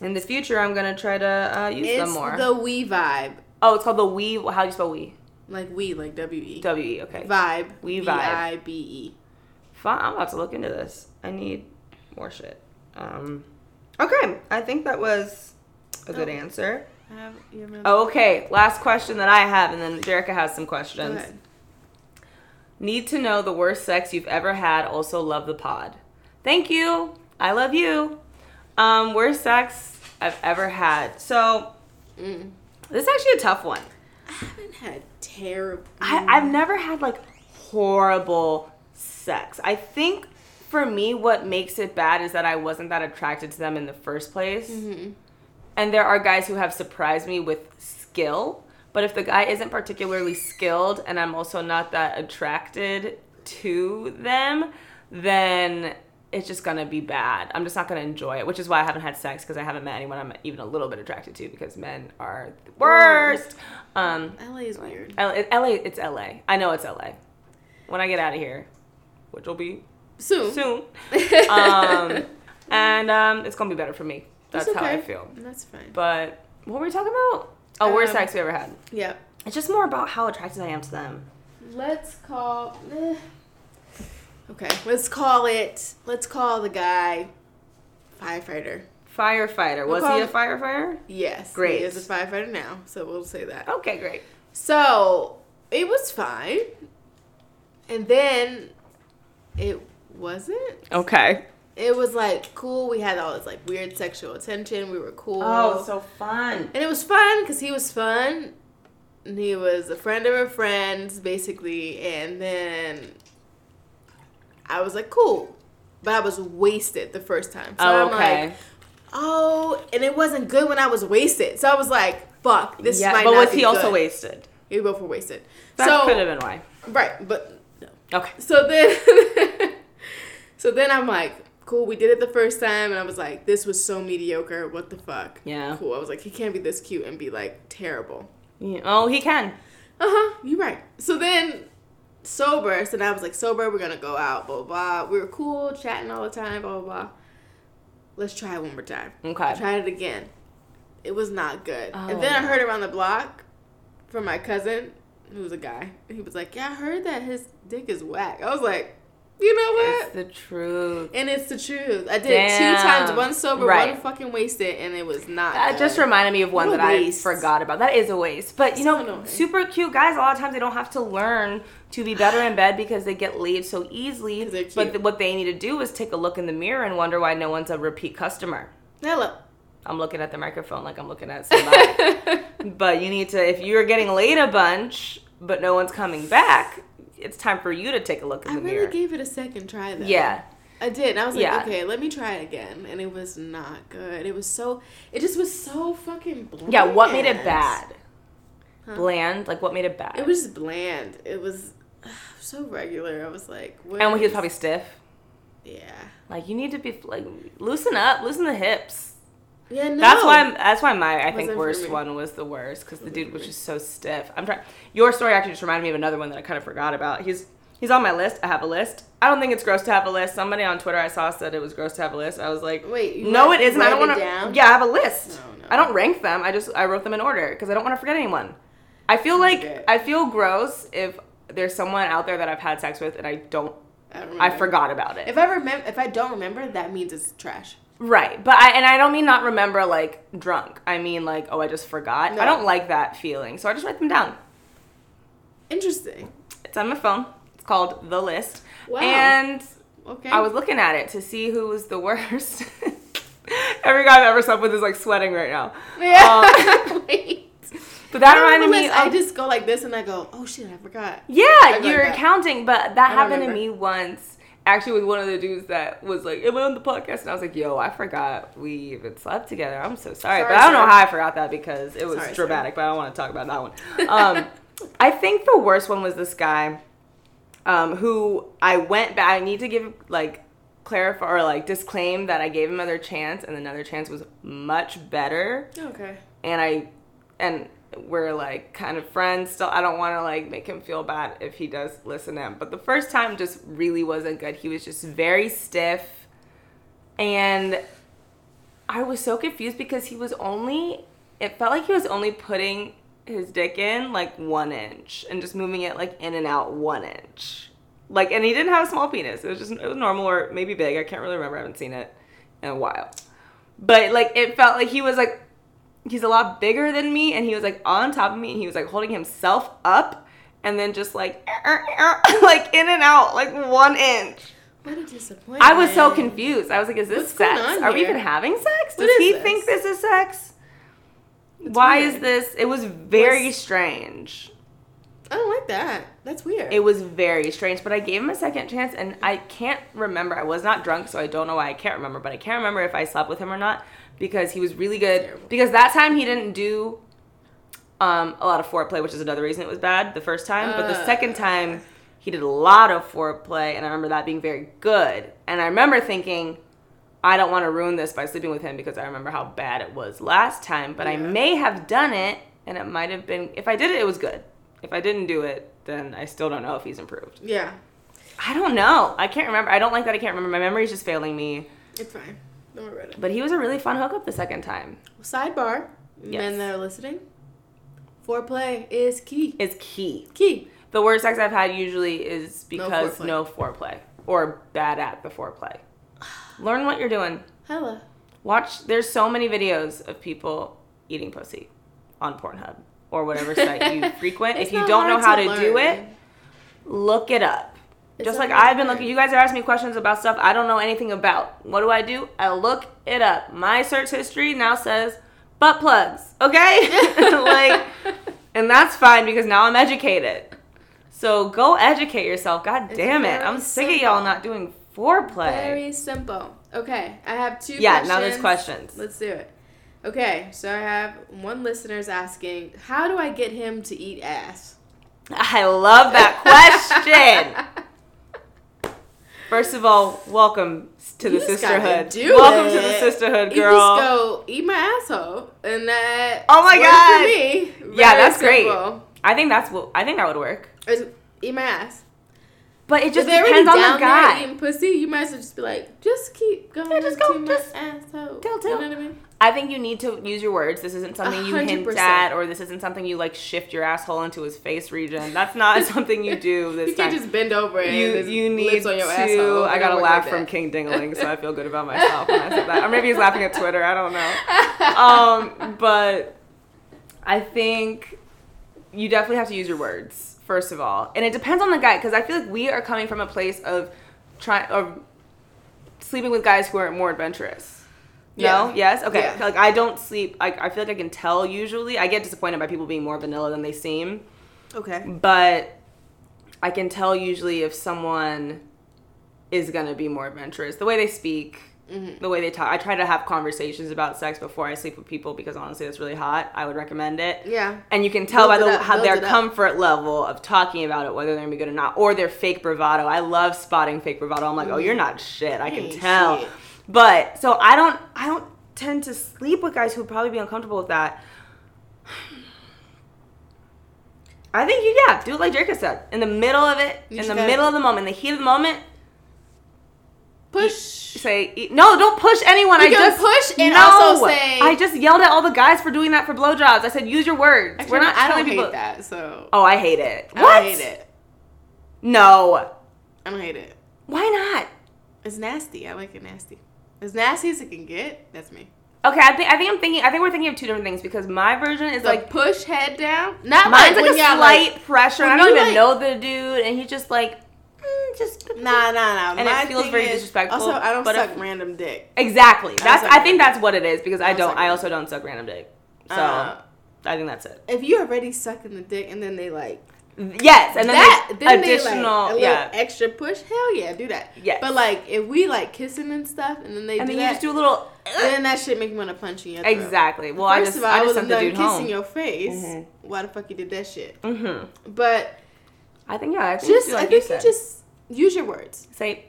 In the future, I'm gonna try to uh, use it's them more. the we vibe, oh, it's called the We. How do you spell We? like we, like W E. W E. Okay. Vibe. We V vibe. I B E. Fun. I'm about to look into this. I need more shit. Um. Okay, I think that was a good Oh. answer. I have. You Okay, last question that I have, and then Jerica has some questions. Need to know the worst sex you've ever had. Also, love the pod. Thank you. I love you. Um, worst sex I've ever had. So Mm. this is actually a tough one. I haven't had terrible. I, I've never had like horrible sex. I think for me, what makes it bad is that I wasn't that attracted to them in the first place. Mm-hmm. And there are guys who have surprised me with skill. But if the guy isn't particularly skilled and I'm also not that attracted to them, then it's just gonna be bad. I'm just not gonna enjoy it, which is why I haven't had sex because I haven't met anyone I'm even a little bit attracted to because men are the worst. Um, LA is weird. LA, it's LA. I know it's LA. When I get out of here, which will be Soon. soon, *laughs* um, and um, it's gonna be better for me. That's It's how I feel. That's fine. But what were we talking about? Oh, worst Um, sex we ever had. Yeah. It's just more about how attracted I am to them. Let's call. eh. Okay, let's call it. Let's call the guy firefighter. Firefighter. We'll Was he a firefighter? Yes, Great. He is a firefighter now, so we'll say that. Okay, great. So it was fine, and then it wasn't. Okay. It was like cool. We had all this like weird sexual attention. We were cool. Oh, so fun. and it was fun because he was fun. And he was a friend of a friend's, basically. And then I was like, cool. But I was wasted the first time. So Oh, I'm okay. like, oh, and it wasn't good when I was wasted. So I was like, fuck, this yeah, might but was he also wasted? We both were wasted. That so could have been why. right, but no. Okay. So then, *laughs* so then I'm like, cool. We did it the first time, and I was like, this was so mediocre. What the fuck? Yeah. Cool. I was like, he can't be this cute and be like terrible. Yeah. Oh, he can. Uh huh. You're right. So then, sober. So now I was like, sober. We're gonna go out. Blah blah. blah. We were cool, chatting all the time. Blah blah blah. Let's try it one more time. Okay. I tried it again. It was not good. Oh, and then I oh. heard around the block from my cousin, who was a guy. He was like, "Yeah, I heard that his dick is whack." I was like, "You know what?" It's the truth. and it's the truth. I did it two times, one sober, Right. one fucking wasted, and it was not. That good. just reminded me of one that I forgot about. That is a waste. But you So know, annoying. super cute guys, a lot of times they don't have to learn to be better in bed because they get laid so easily. But th- what they need to do is take a look in the mirror and wonder why no one's a repeat customer. Hello. I'm looking at the microphone like I'm looking at somebody. *laughs* but you need to, if you're getting laid a bunch, but no one's coming back, it's time for you to take a look in I the really mirror. I really gave it a second try though. yeah. I did. And I was like, Yeah. okay, let me try it again. And it was not good. It was so, it just was so fucking bland. Yeah, what made it bad? Huh? Bland? Like, what made it bad? It was bland. It was so regular. I was like, and when he was probably stiff. Yeah. Like, you need to be, like, loosen up, loosen the hips. Yeah, no. That's why. That's why my I think worst one was the worst because the dude was just so stiff. I'm trying. Your story actually just reminded me of another one that I kind of forgot about. He's he's on my list. I have a list. I don't think it's gross to have a list. Somebody on Twitter I saw said it was gross to have a list. I was like, Wait, no, it isn't. I don't want to. Yeah, I have a list. No, no. I don't rank them. I just I wrote them in order because I don't want to forget anyone. I feel like I feel gross if there's someone out there that I've had sex with and I don't. I, don't I forgot about it. If I remember, if I don't remember, that means it's trash. Right, but I and I don't mean not remember like drunk. I mean like oh I just forgot. No. I don't like that feeling, so I just write them down. Interesting. It's on my phone. It's called the list, Wow. and Okay. I was looking at it to see who was the worst. *laughs* Every guy I've ever slept with is like sweating right now. Yeah. Um, *laughs* Wait. But that I reminded me. realize I just go like this and I go, oh shit, I forgot. yeah, like you're that. counting, but that I happened to me once. Actually, with one of the dudes that was like, "Am I on the podcast?" And I was like, "Yo, I forgot we even slept together. I'm so sorry." Sorry, but I don't know how I forgot that because it was Sorry, dramatic. But I don't want to talk about that one. Um, *laughs* I think the worst one was this guy, um, who I went back. I need to give like clarify or like disclaim that I gave him another chance, and another chance was much better Okay. and I and we're like kind of friends still. I don't want to like make him feel bad if he does listen in. But the first time just really wasn't good. He was just very stiff and I was so confused because he was only it felt like he was only putting his dick in like 1 inch and just moving it like in and out 1 inch. Like and he didn't have a small penis. It was just it was normal or maybe big. I can't really remember. I haven't seen it in a while. But like it felt like he was like he's a lot bigger than me and he was like on top of me and he was like holding himself up and then just like *laughs* like in and out like one inch What a disappointment. i was so confused i was like is this What's sex are we even having sex does he this? think this is sex why weird. is this it was very Was- strange I don't like that. That's weird. it was very strange but i gave him a second chance and i can't remember i was not drunk so i don't know why i can't remember but i can't remember if i slept with him or not because he was really good Terrible. because that time he didn't do um, a lot of foreplay which is another reason it was bad the first time but the Uh. second time he did a lot of foreplay and i remember that being very good and i remember thinking i don't want to ruin this by sleeping with him because i remember how bad it was last time but i may have done it and it might have been if i did it it was good if i didn't do it then i still don't know if he's improved yeah. I don't know. I can't remember. I don't like that I can't remember. My memory's just failing me. It's fine. Worry about it. But he was a really fun hookup the second time. Sidebar. Yes. Men that are listening. Foreplay is key. It's key. Key. The worst sex I've had usually is No because foreplay. no foreplay or bad at the foreplay. *sighs* Learn what you're doing. Hella. Watch. There's so many videos of people eating pussy on Pornhub or whatever site you *laughs* frequent. It's if you don't know how to to do it, look it up. It's Just like I've been looking, you guys are asking me questions about stuff I don't know anything about. What do I do? I look it up. My search history now says butt plugs. Okay, *laughs* like, *laughs* and that's fine because now I'm educated. So go educate yourself. God damn it, I'm sick of y'all not doing Foreplay. Very simple. Okay, I have two. yeah, questions. now there's questions. Let's do it. Okay, so I have one listener's asking, how do I get him to eat ass? I love that question. *laughs* First of all, welcome to the You just sisterhood. do welcome to the sisterhood, You girl. just go eat my asshole, and that. Oh my God. For me. Yeah, that's great. I think that's what I think that would work. Is eat my ass. But it just if depends on the guy. there eating pussy, you might as well just be like, just keep going Yeah, just go, just asshole. tell, You know what I mean? I think you need to use your words. This isn't something you A hint hundred percent. at, or this isn't something you like shift your asshole into his face region. That's not *laughs* something you do this You can't just bend over and you you need lips on your to. asshole. I got a laugh like from. King Dingling, so I feel good about *laughs* myself when I said that. Or maybe he's laughing at Twitter. I don't know. Um, but I think you definitely have to use your words first of all, and it depends on the guy because I feel like we are coming from a place of trying of sleeping with guys who are more adventurous. No? Yeah. Yes? Okay. Yeah. Like I don't sleep I, I feel like I can tell usually. I get disappointed by people being more vanilla than they seem Okay. but I can tell usually if someone is gonna be more adventurous. The way they speak, Mm-hmm. the way they talk. I try to have conversations about sex before I sleep with people because honestly, that's really hot. I would recommend it. Yeah. And you can tell Build by the up, how build their comfort level of talking about it, whether they're gonna be good or not, or their fake bravado. I love spotting fake bravado. I'm like, oh, you're not shit. I can tell. shit. But so I don't, I don't tend to sleep with guys who would probably be uncomfortable with that. I think you, yeah, do it like has said. In the middle of it, You in the gotta- middle of the moment, in the heat of the moment, Push. say no. Don't push anyone. You I just push and no. also say- I just yelled at all the guys for doing that for blowjobs. I said use your words. Actually, We're not I telling don't people. hate that, so. Oh, I hate it. I What? don't hate it. No. I don't hate it. Why not? It's nasty. I like it nasty. As nasty as it can get, that's me. Okay, I think I think I'm thinking. I think we're thinking of two different things because my version is The like push head down. Not mine's like like a slight like. pressure. I don't even like- know the dude, and he's just like, mm, just Nah, nah, nah. And it feels very is- disrespectful, Also, I don't but suck if- random dick. Exactly. That's. suck I think that's what it is because I I don't don't. I also don't suck random dick. So Uh, I think that's it. If you already sucking the dick and then they like Yes, and then that, then additional. they like yeah. extra push. Hell yeah, do that. Yeah, But like if we like kissing and stuff, and then they and do then you just do a little. then that shit make me want to punch you in your throat. Exactly. Well, I First just of all, I I, wasn't done kissing home. your face. Mhm. Why the fuck you did that shit? hmm But I think yeah. I think just, just like I think you you, just use your words. say,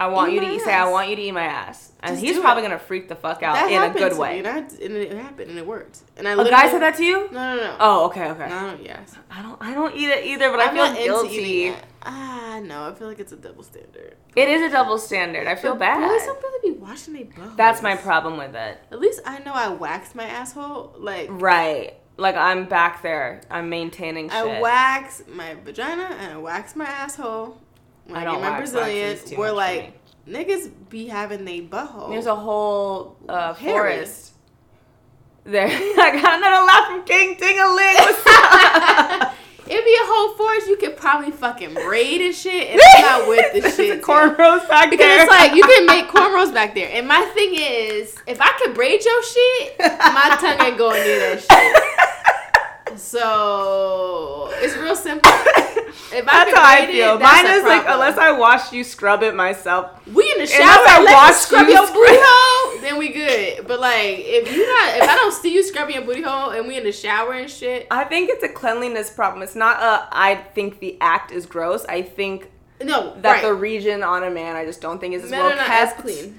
I want Eat you to eat. Say, I want you to eat my ass, and Just he's probably it. gonna freak the fuck out that in a good way. And, I, and it happened, and it worked. And I A guy said that to you? No, no, no. Oh, okay, okay. No, yes. I don't. I don't eat it either, but I I'm feel not guilty. Ah, no. I feel like it's a double standard. It is a double standard. I feel But bad. Boys don't really be washing their butt. That's my problem with it. At least I know I waxed my asshole. Like Right. Like I'm back there. I'm maintaining shit. I wax my vagina and I wax my asshole. When I don't get my wax. Brazilian, we're like niggas be having they butthole. There's a whole uh, forest. There. *laughs* I got another laugh from King Dingaling. What's? *laughs* It'd be a whole forest. You could probably fucking braid and shit, and not with the *laughs* shit. cornrows back Because there. it's like you can make cornrows back there. And my thing is, if I could braid your shit, my tongue ain't going near that shit. So it's real simple. If I That's how I feel. it, Mine is like unless I wash you, scrub it myself. we in the shower, I I let wash you scrub you, your scrub- booty *laughs* hole, then we good. But like, if you not, if I don't see you scrubbing your booty hole, and we in the shower and shit, I think it's a cleanliness problem. It's not a. I think the act is gross. I think no, that right. the region on a man, I just don't think is as men well are not as kept. clean.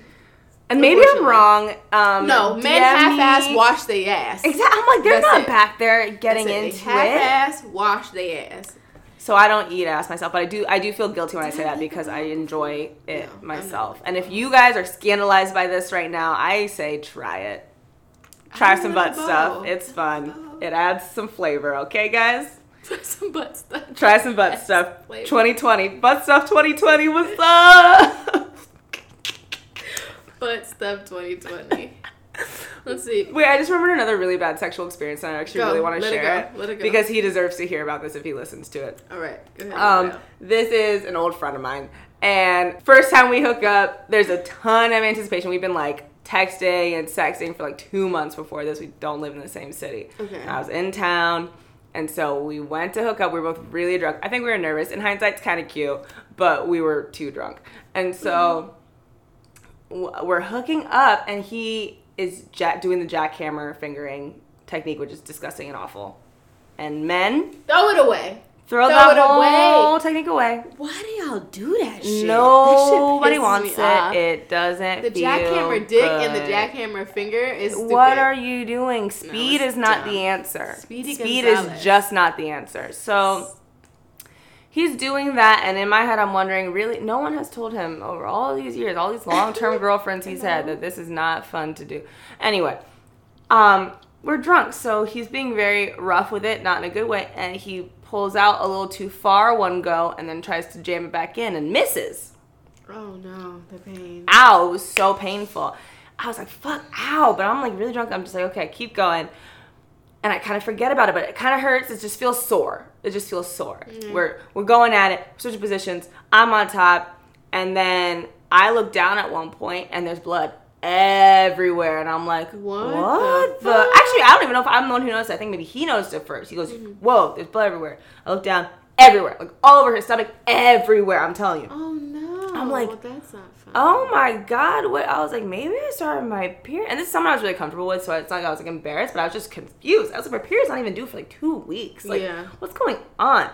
And maybe I'm wrong. Um, No, men half-ass wash their ass. Exactly. I'm like they're That's not it. back there getting That's it. into it. half-ass wash their ass. So I don't eat ass myself, but I do. I do feel guilty when I say that because I enjoy it No, myself. And if you guys are scandalized by this right now, I say try it. Try some butt stuff. It's fun. Oh. It adds some flavor. Okay, guys. *laughs* Try some butt stuff. Try some butt Yes, stuff. flavor. 2020. Butt stuff 2020. What's *laughs* up? Butt stuff 2020. *laughs* Let's see. Wait, I just remembered another really bad sexual experience, and I actually Go. really want to Let it share go. it, Let it go. because he deserves to hear about this if he listens to it. All right. Go ahead. Um, this is an old friend of mine, and first time we hook up, there's a ton of anticipation. We've been like texting and sexting for like two months before this. We don't live in the same city. Okay. And I was in town, and so we went to hook up. We were both really drunk. I think we were nervous. In hindsight, it's kind of cute, but we were too drunk. And so w- we're hooking up, and he is jack- doing the jackhammer fingering technique, which is disgusting and awful. And men Throw it away. throw, Throw that it whole away. technique away. Why do y'all do that shit? Nobody that wants it. off. It doesn't. The jackhammer dick and the jackhammer finger is stupid. What are you doing? Speed it's is not dumb. the answer. Speedy Speed Gonzalez. is just not the answer. So he's doing that, and in my head, I'm wondering, really, no one has told him over all these years, all these long-term *laughs* girlfriends he's had, that this is not fun to do. Anyway, um, we're drunk, so he's being very rough with it, not in a good way, and he pulls out a little too far one go, and then tries to jam it back in and misses Oh no, the pain. ow, it was so painful. I was like, fuck, ow. But I'm like really drunk. I'm just like, okay, keep going. And I kind of forget about it, but it kind of hurts. It just feels sore. It just feels sore. We're we're going at it, switching positions. I'm on top, and then I look down at one point, and there's blood everywhere, and I'm like, What what, the the? Actually, I don't even know if I'm the one who noticed. I think maybe he noticed it first. He goes, Mm-hmm. whoa, there's blood everywhere. I look down, everywhere, like all over his stomach, everywhere. I'm telling you. Oh no. I'm like, that's not. Oh my god! What I was like, maybe I started my period, and this is someone I was really comfortable with, so it's not like I was like embarrassed, but I was just confused. I was like, my period's not even due for like two weeks. Like, Yeah. what's going on?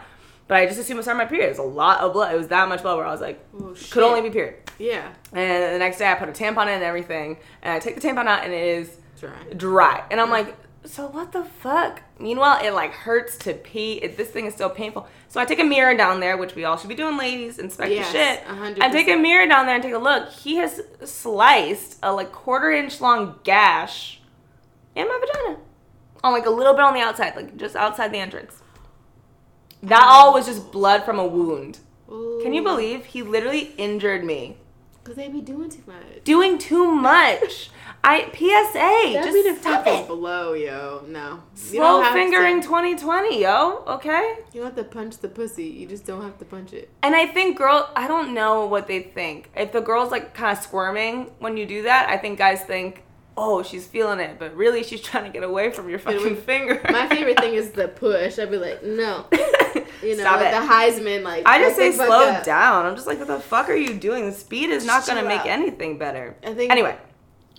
But I just assumed I started my period. It was a lot of blood. It was that much blood where I was like, Oh, could only be period. Yeah. And the next day I put a tampon in and everything, and I take the tampon out and it is Dry. dry, and I'm like, so what the fuck? Meanwhile, it like hurts to pee. It, this thing is still painful. So I take a mirror down there, which we all should be doing, ladies. Inspect Yes, your shit. a hundred I take a mirror down there and take a look. He has sliced a like quarter inch long gash in my vagina, on like a little bit on the outside, like just outside the entrance. That all was just blood from a wound. Can you believe he literally injured me? Because they be doing too much. Doing too much. *laughs* I PSA. That'd just stop it. below, yo. No. You Slow fingering To, 2020, yo. Okay. you don't have to punch the pussy. You just don't have to punch it. And I think girl, I don't know what they think. If the girl's like kind of squirming when you do that, I think guys think, oh, she's feeling it, but really she's trying to get away from your fucking finger. *laughs* My favorite thing is the *laughs* push. I'd be like, no. *laughs* You know, Stop like it. the Heisman, like. I just say slow up. down. I'm just like, what the fuck are you doing? The speed is not gonna make out. anything better. I think. Anyway,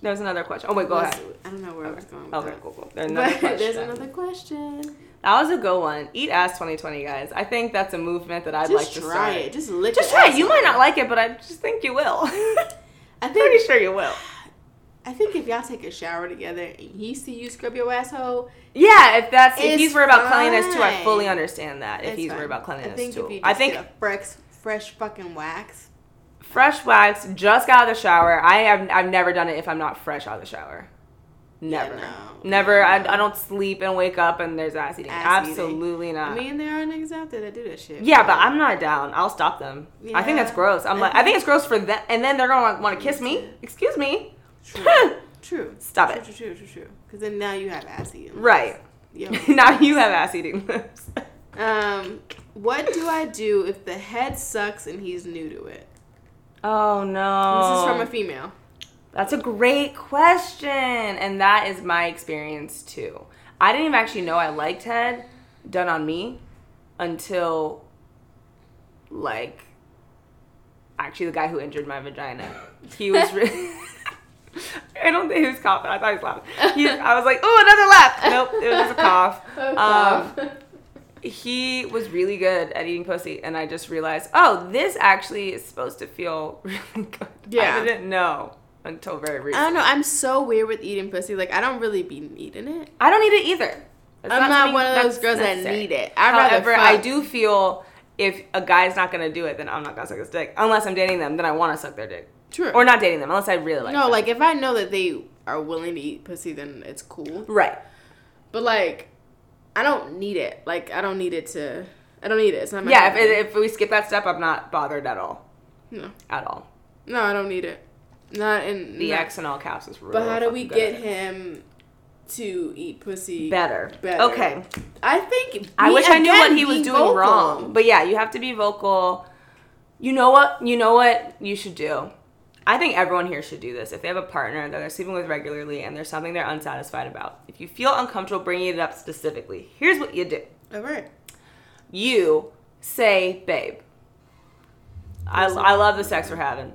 there's another question. Oh wait, go Let's- ahead. I don't know where I was going with Okay, that. cool, cool. *laughs* There's another But question. there's another question. That was a good one. Eat ass 2020, guys. I think that's a movement that I'd Just like to try start. it. Just lick Just try it. You might not like it, but I just think you will. *laughs* I think, Pretty sure you will. I think if y'all take a shower together and he see you scrub your asshole, Yeah, if that's if he's worried about cleanliness too, I fully understand that. If it's he's fine. worried about cleanliness I think too, if you I think get a fresh, fresh fucking wax. Fresh wax, just got out of the shower. I have I've never done it if I'm not fresh out of the shower. Never, no. never. I, I don't sleep and wake up and there's ass eating. Ass eating. Absolutely not. I mean, there are niggas out there that do that shit. yeah, but I'm not down. I'll stop them. I think that's gross. I'm like, I think it's gross for them, and then they're gonna want to kiss me. Excuse me. True. True. *laughs* Stop true, it. True, true, true, true. Because then now you have ass eating. Right. Yo. *laughs* now you have ass eating lips. Um, what do I do if the head sucks and he's new to it? Oh no. This is from a female. That's a great question. And that is my experience too. I didn't even actually know I liked head done on me until like actually the guy who injured my vagina. He was *laughs* really *laughs* I don't think he was coughing. I thought he was laughing. He, I was like, oh, another laugh. Nope, it was a cough. *laughs* Um, he was really good at eating pussy, and I just realized, oh, this actually is supposed to feel *laughs* really good. Yeah. I didn't know until very recently. I don't know. I'm so weird with eating pussy. Like I don't really be eating it. I don't need it either. It's I'm not something one of those girls that need it. I'd However, I do feel if a guy's not gonna do it, then I'm not gonna suck his dick. Unless I'm dating them, then I want to suck their dick. True. Or not dating them, unless I really like no, them. like if I know that they are willing to eat pussy, then it's cool. right. But like, I don't need it. Like I don't need it to. I don't need it. It's not my. Yeah, if, if we skip that step, I'm not bothered at all. no, At all. no, I don't need it. Not in The not- X and all caps is real. But how do we get him to eat pussy? better? Better. Okay. I think. I wish I knew what he was doing vocal. wrong. But yeah, you have to be vocal. You know what? You know what you should do. I think everyone here should do this. If they have a partner that they're sleeping with regularly and there's something they're unsatisfied about, if you feel uncomfortable bringing it up specifically, here's what you do. All right. You say, babe, I, I love the sex we're having.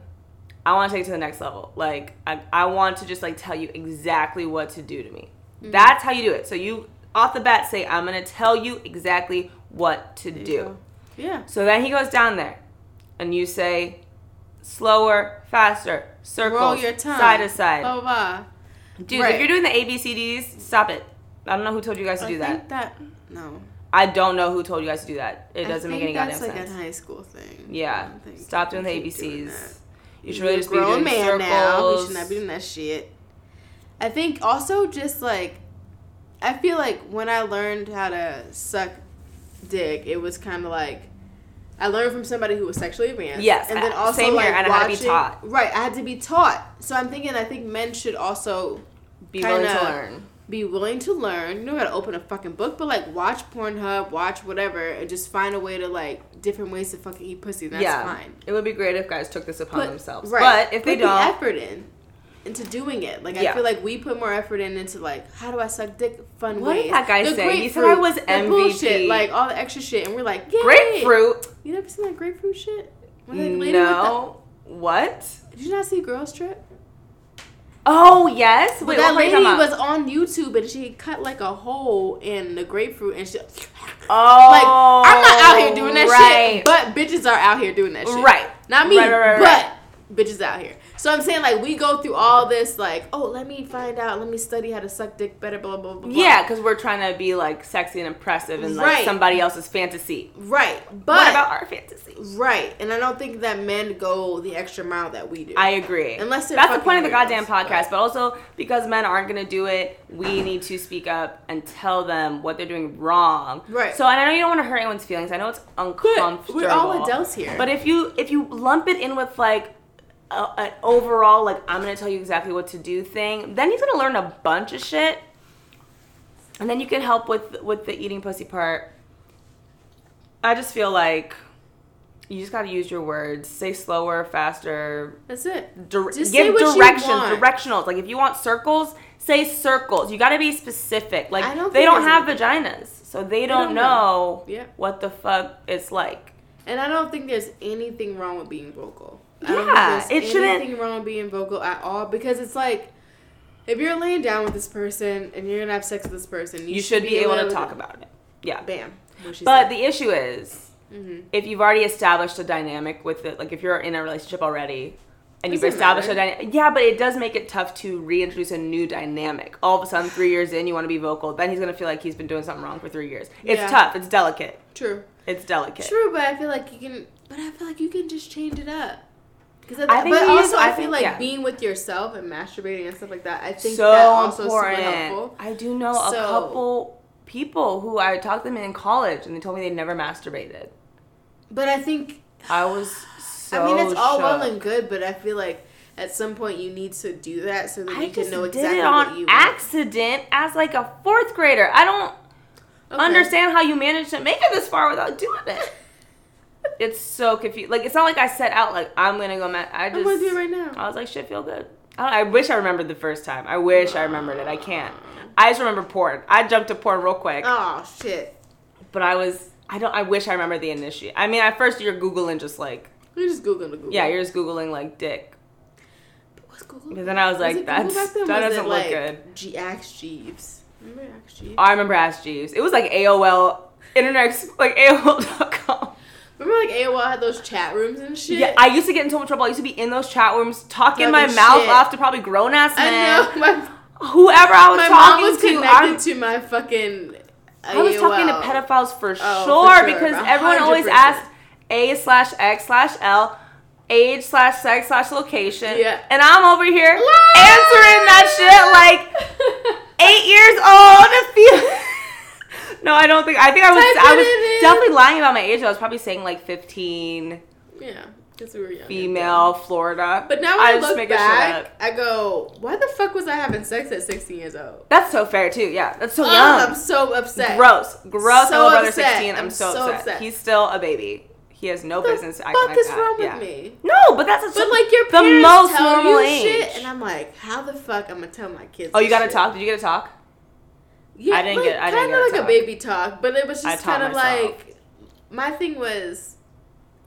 I want to take it to the next level. Like I, I want to just like tell you exactly what to do to me. Mm-hmm. That's how you do it. So you off the bat say I'm gonna tell you exactly what to do. Yeah. So then he goes down there, and you say slower, faster, circles, Roll your tongue. side to side. Blah blah. Dude, right. if you're doing the ABCDs, stop it. I don't know who told you guys to I do think that. that no. I don't know who told you guys to do that. It doesn't make any that's goddamn like sense. a high school thing. Yeah. Stop doing the keep doing ABCs. You should really just be grown doing man circles. now. You should not be doing that shit. I think also just like I feel like when I learned how to suck dick, it was kind of like I learned from somebody who was sexually advanced. Yes, and then also same here, like and I had to be watching- taught. Right, I had to be taught. So I'm thinking, I think men should also Be willing to learn. be willing to learn. You don't gotta open a fucking book, but like watch Pornhub, watch whatever, and just find a way to like different ways to fucking eat pussy. That's yeah, fine. it would be great if guys took this upon themselves. right. But if they Put the don't, effort in into doing it. Like I feel like we put more effort in into like how do I suck dick fun What did that guy The say? He said I was MVP. bullshit, like all the extra shit, and we're like, Yay! grapefruit. You never seen that grapefruit shit? When that lady with No. What? did you not see Girls Trip? Oh yes. Wait, that what were you lady was on YouTube and she cut like a hole in the grapefruit and she Oh, *laughs* like I'm not out here doing that oh, right. shit, but bitches are out here doing that shit. Right. Not me, Right, right, right, but right. Bitches out here. So I'm saying like we go through all this like, oh, let me find out, let me study how to suck dick better, blah blah blah. blah. Yeah, because we're trying to be like sexy and impressive and like Right. somebody else's fantasy. Right. But what about our fantasy? right, and I don't think that men go the extra mile that we do. I agree. Unless they're that's the point of the goddamn podcast, but also because men aren't gonna do it, we need to speak up and tell them what they're doing wrong. Right. So, and I know you don't want to hurt anyone's feelings. I know it's uncomfortable. we're all adults here. But if you if you lump it in with like a, an overall like I'm gonna tell you exactly what to do thing, then he's gonna learn a bunch of shit, and then you can help with with the eating pussy part. I just feel like you just gotta use your words. Say slower, faster. That's it. Dir- Just give directions, directionals. Like if you want circles, say circles. You gotta be specific. Like I don't they don't have there's vaginas, so they don't, don't know, know. Yeah. what the fuck it's like. And I don't think there's anything wrong with being vocal. Yeah, it shouldn't- anything wrong with being vocal at all because it's like if you're laying down with this person and you're gonna have sex with this person, you, You, should be able to able talk about it. Yeah. Bam. But said. the issue is, Mhm. if you've already established a dynamic with it, like if you're in a relationship already, and you've established matter. a dynamic, yeah, but it does make it tough to reintroduce a new dynamic. All of a sudden, three years in, you want to be vocal, then he's gonna feel like he's been doing something wrong for three years. It's Yeah. tough. It's delicate. true, It's delicate. true. But I feel like you can. But I feel like you can just change it up. Because I think but also I, feel like yeah. being with yourself and masturbating and stuff like that. I think so that also important. is super helpful. I do know a couple people who I talked to them in college, and they told me they never masturbated. But I think I was so. I mean it's all well and good, but I feel like at some point you need to do that so that I you can know did exactly it what on you want. accident as like a fourth grader. I don't Okay. understand how you managed to make it this far without doing it. It's so confused. Like it's not like I set out like I'm gonna go. Ma- I I'm gonna do it right now. I was like, shit, feel good. I, I wish I remembered the first time. I wish I remembered it. I can't. I just remember porn. I jumped to porn real quick, Oh shit! but I was. I don't. I wish I remember the initiate. I mean, at first you're googling just like You're just Google the Google. yeah, you're just googling like dick. What's Google? But then I was like, Google that's that Was doesn't look like, good. G Ask Jeeves. Remember Ask Jeeves? Oh, I remember Ask Jeeves. It was like AOL internet, like AOL.com. Remember like AOL had those chat rooms and shit. Yeah, I used to get in so much trouble. I used to be in those chat rooms talking my mouth shit. off to probably grown ass men. I know. *laughs* My, Whoever I was my talking mom was to, connected I'm- to my fucking. I was talking to pedophiles for, Oh, sure, for sure, because a everyone always asked A slash X slash L, age slash sex slash location. Yeah. And I'm over here answering that shit like eight years old. No, I don't think. I think I was. Type I was in. definitely lying about my age. I was probably saying like 15, yeah, because we were young. female, Florida. But now I I, look make a shit up. back, I go, why the fuck was I having sex at 16 years old? That's so fair too. Yeah, that's so Oh, young. I'm so upset. Gross, gross. So brother. 16. I'm, I'm so, upset. upset. He's still a baby. He has no What the business acting fuck like is that. wrong yeah. with me? No, but that's a, But like your the parents most tell normal you age. shit, and I'm like, how the fuck I'm gonna tell my kids? oh, you got to shit? talk. Did you get to talk? Yeah, I didn't like, get- I didn't kind get like talk. a baby talk, but it was just kind of like my thing was,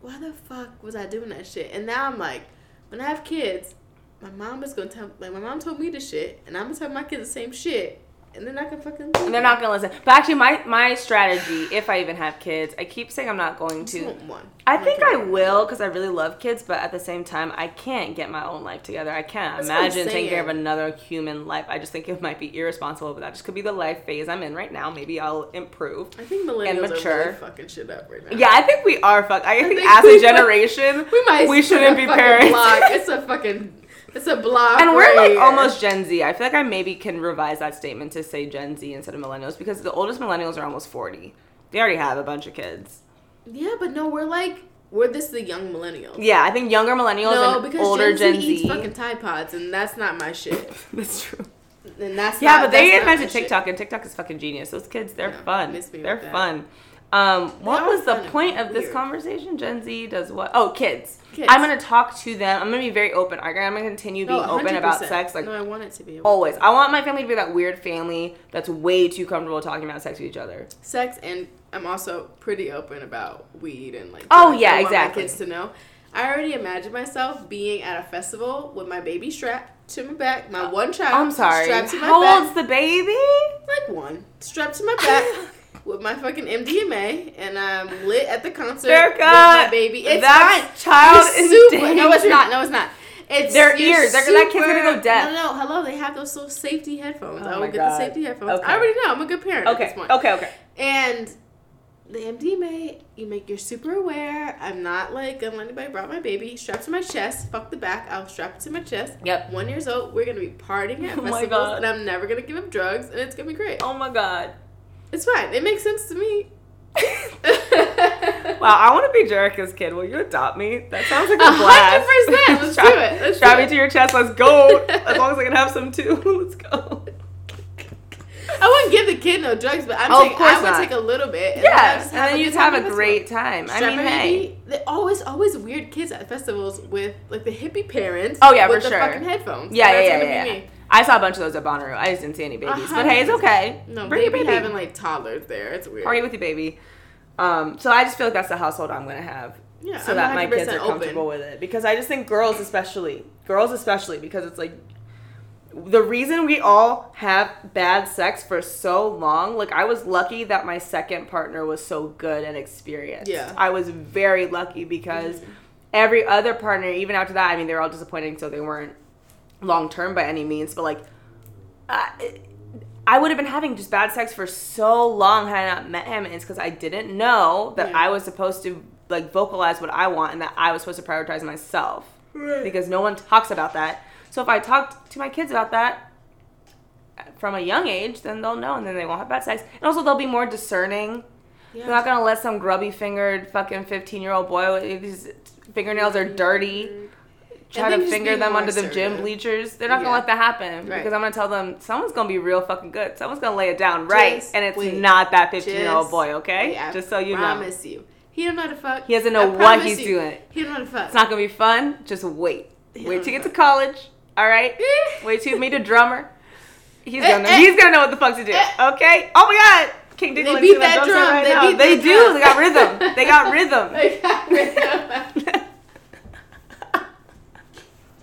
why the fuck was I doing that shit? And now I'm like, when I have kids, my mom is gonna tell like my mom told me the shit, and I'm gonna tell my kids the same shit, and they're not gonna fucking. And they're not gonna listen. But actually, my my strategy, if I even have kids, I keep saying I'm not going to. One. I think I will because I really love kids, but at the same time, I can't get my own life together. I can't That's imagine taking care of another human life. I just think it might be irresponsible, but that just could be the life phase I'm in right now. Maybe I'll improve. I think millennials are mature. really fucking shit up right now. Yeah, I think we are fuck. I, think, think as a *laughs* generation, we might. we shouldn't be parents. Block. *laughs* It's a fucking. It's a block. and we're right like almost Gen Z. I feel like I maybe can revise that statement to say Gen Z instead of millennials because the oldest millennials are almost 40. They already have a bunch of kids. Yeah, but no, we're like we're this the young millennials. Yeah, I think younger millennials No, and because older Gen, Gen, Z, Z. eats fucking Tide Pods, and that's not my shit. *laughs* That's true. And that's Yeah, not, but they that's not my invented shit. TikTok, and TikTok is fucking genius. Those kids, they're fun. They're with that. Um, what was the point of this conversation? Gen Z does what? Oh, kids. Kids. I'm gonna talk to them. I'm gonna be very open. I'm gonna continue being No, open about sex. Like no, I want it to be always. I want my family to be that weird family that's way too comfortable talking about sex with each other. sex, and I'm also pretty open about weed and like. Oh, yeah, I want exactly. My kids to know. I already imagine myself being at a festival with my baby strapped to my back, my one child. Uh, I'm sorry. Strapped to my How back, old's the baby? like one, strapped to my back. *laughs* With my fucking MDMA, and I'm lit at the concert Erica, with my baby. It's that's fine. child It's super. No, it's not. No, it's not. It's Their you're ears. They're- that kid's gonna go super- deaf. No, no, no. Hello, they have those little safety headphones. Oh I will get God. the safety headphones. Okay. I already know. I'm a good parent at Okay. this point. Okay. Okay. And the MDMA, you make you're super aware. I'm not like gonna let anybody brought my baby strapped to my chest. Fuck the back. I'll strap it to my chest. Yep. One years old. We're gonna be partying at *laughs* Oh my festivals, and I'm never gonna give up drugs, and it's gonna be great. Oh my god. It's fine. It makes sense to me. *laughs* Wow, I want to be Jerica's kid. Will you adopt me? That sounds like a A blast. hundred percent. Let's Strap- do it. Let's Strap do me it. to your chest. Let's go. *laughs* As long as I can have some too. *laughs* Let's go. I wouldn't give the kid no drugs, but I'm Oh, of taking, course I would not. take a little bit. And Yeah, and then you just have a great time. I mean, hey. They always, always weird kids at festivals with like the hippie parents. Oh, yeah, with for the sure. fucking headphones. Yeah, yeah, That's yeah, gonna yeah. be yeah. I saw a bunch of those at Bonnaroo. I just didn't see any babies, but hey, it's okay. No, Bring they your baby. having like toddlers there. It's weird. Party with your baby. Um, so I just feel like that's the household I'm gonna have. Yeah, so I'm that my kids 100% are comfortable open. with it because I just think girls especially girls especially because it's like the reason we all have bad sex for so long like I was lucky that my second partner was so good and experienced Yeah. I was very lucky because every other partner even after that I mean they were all disappointing so they weren't long term by any means but like I, I would have been having just bad sex for so long had I not met him and it's because I didn't know that Yeah. I was supposed to like vocalize what I want and that I was supposed to prioritize myself because no one talks about that. So if I talk to my kids about that uh, from a young age, then they'll know and then they won't have bad sex. And also they'll be more discerning. Yeah. They're not gonna let some grubby fingered fucking fifteen year old boy with his fingernails are dirty try to finger them under the gym bleachers. They're not Yeah. gonna let that happen Right. because I'm gonna tell them someone's gonna be real fucking good. Someone's gonna lay it down right, Just and it's wait. not that 15 year old boy. Okay, wait, just so you know, promise you. He don't know how to fuck. he doesn't know I what he's you. doing. He don't know how to fuck. It's not gonna be fun. Just wait. Yeah. Wait to get to college. All right. *laughs* Wait till you meet a drummer. He's Eh, gonna eh. he's gonna know what the fuck to do. Eh. Okay. Oh my god. King They Diggling beat that drum right They beat They that do. drum. They got rhythm. They got *laughs* rhythm. They got of- *laughs*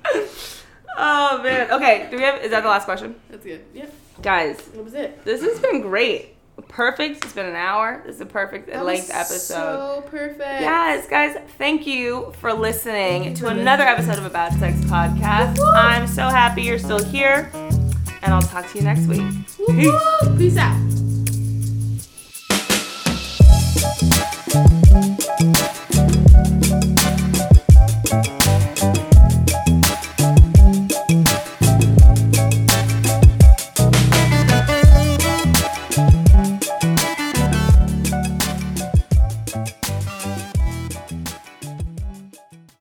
*laughs* oh man. Okay. Do we have? Is that the last question? That's good. Yeah. Guys, that was it. This has been great. Perfect. It's been an hour. This is a perfect that length episode. So perfect. Yes, guys. Thank you for listening to another episode of About Sex podcast. Woo-hoo. I'm so happy you're still here, and I'll talk to you next week. Peace. Peace out.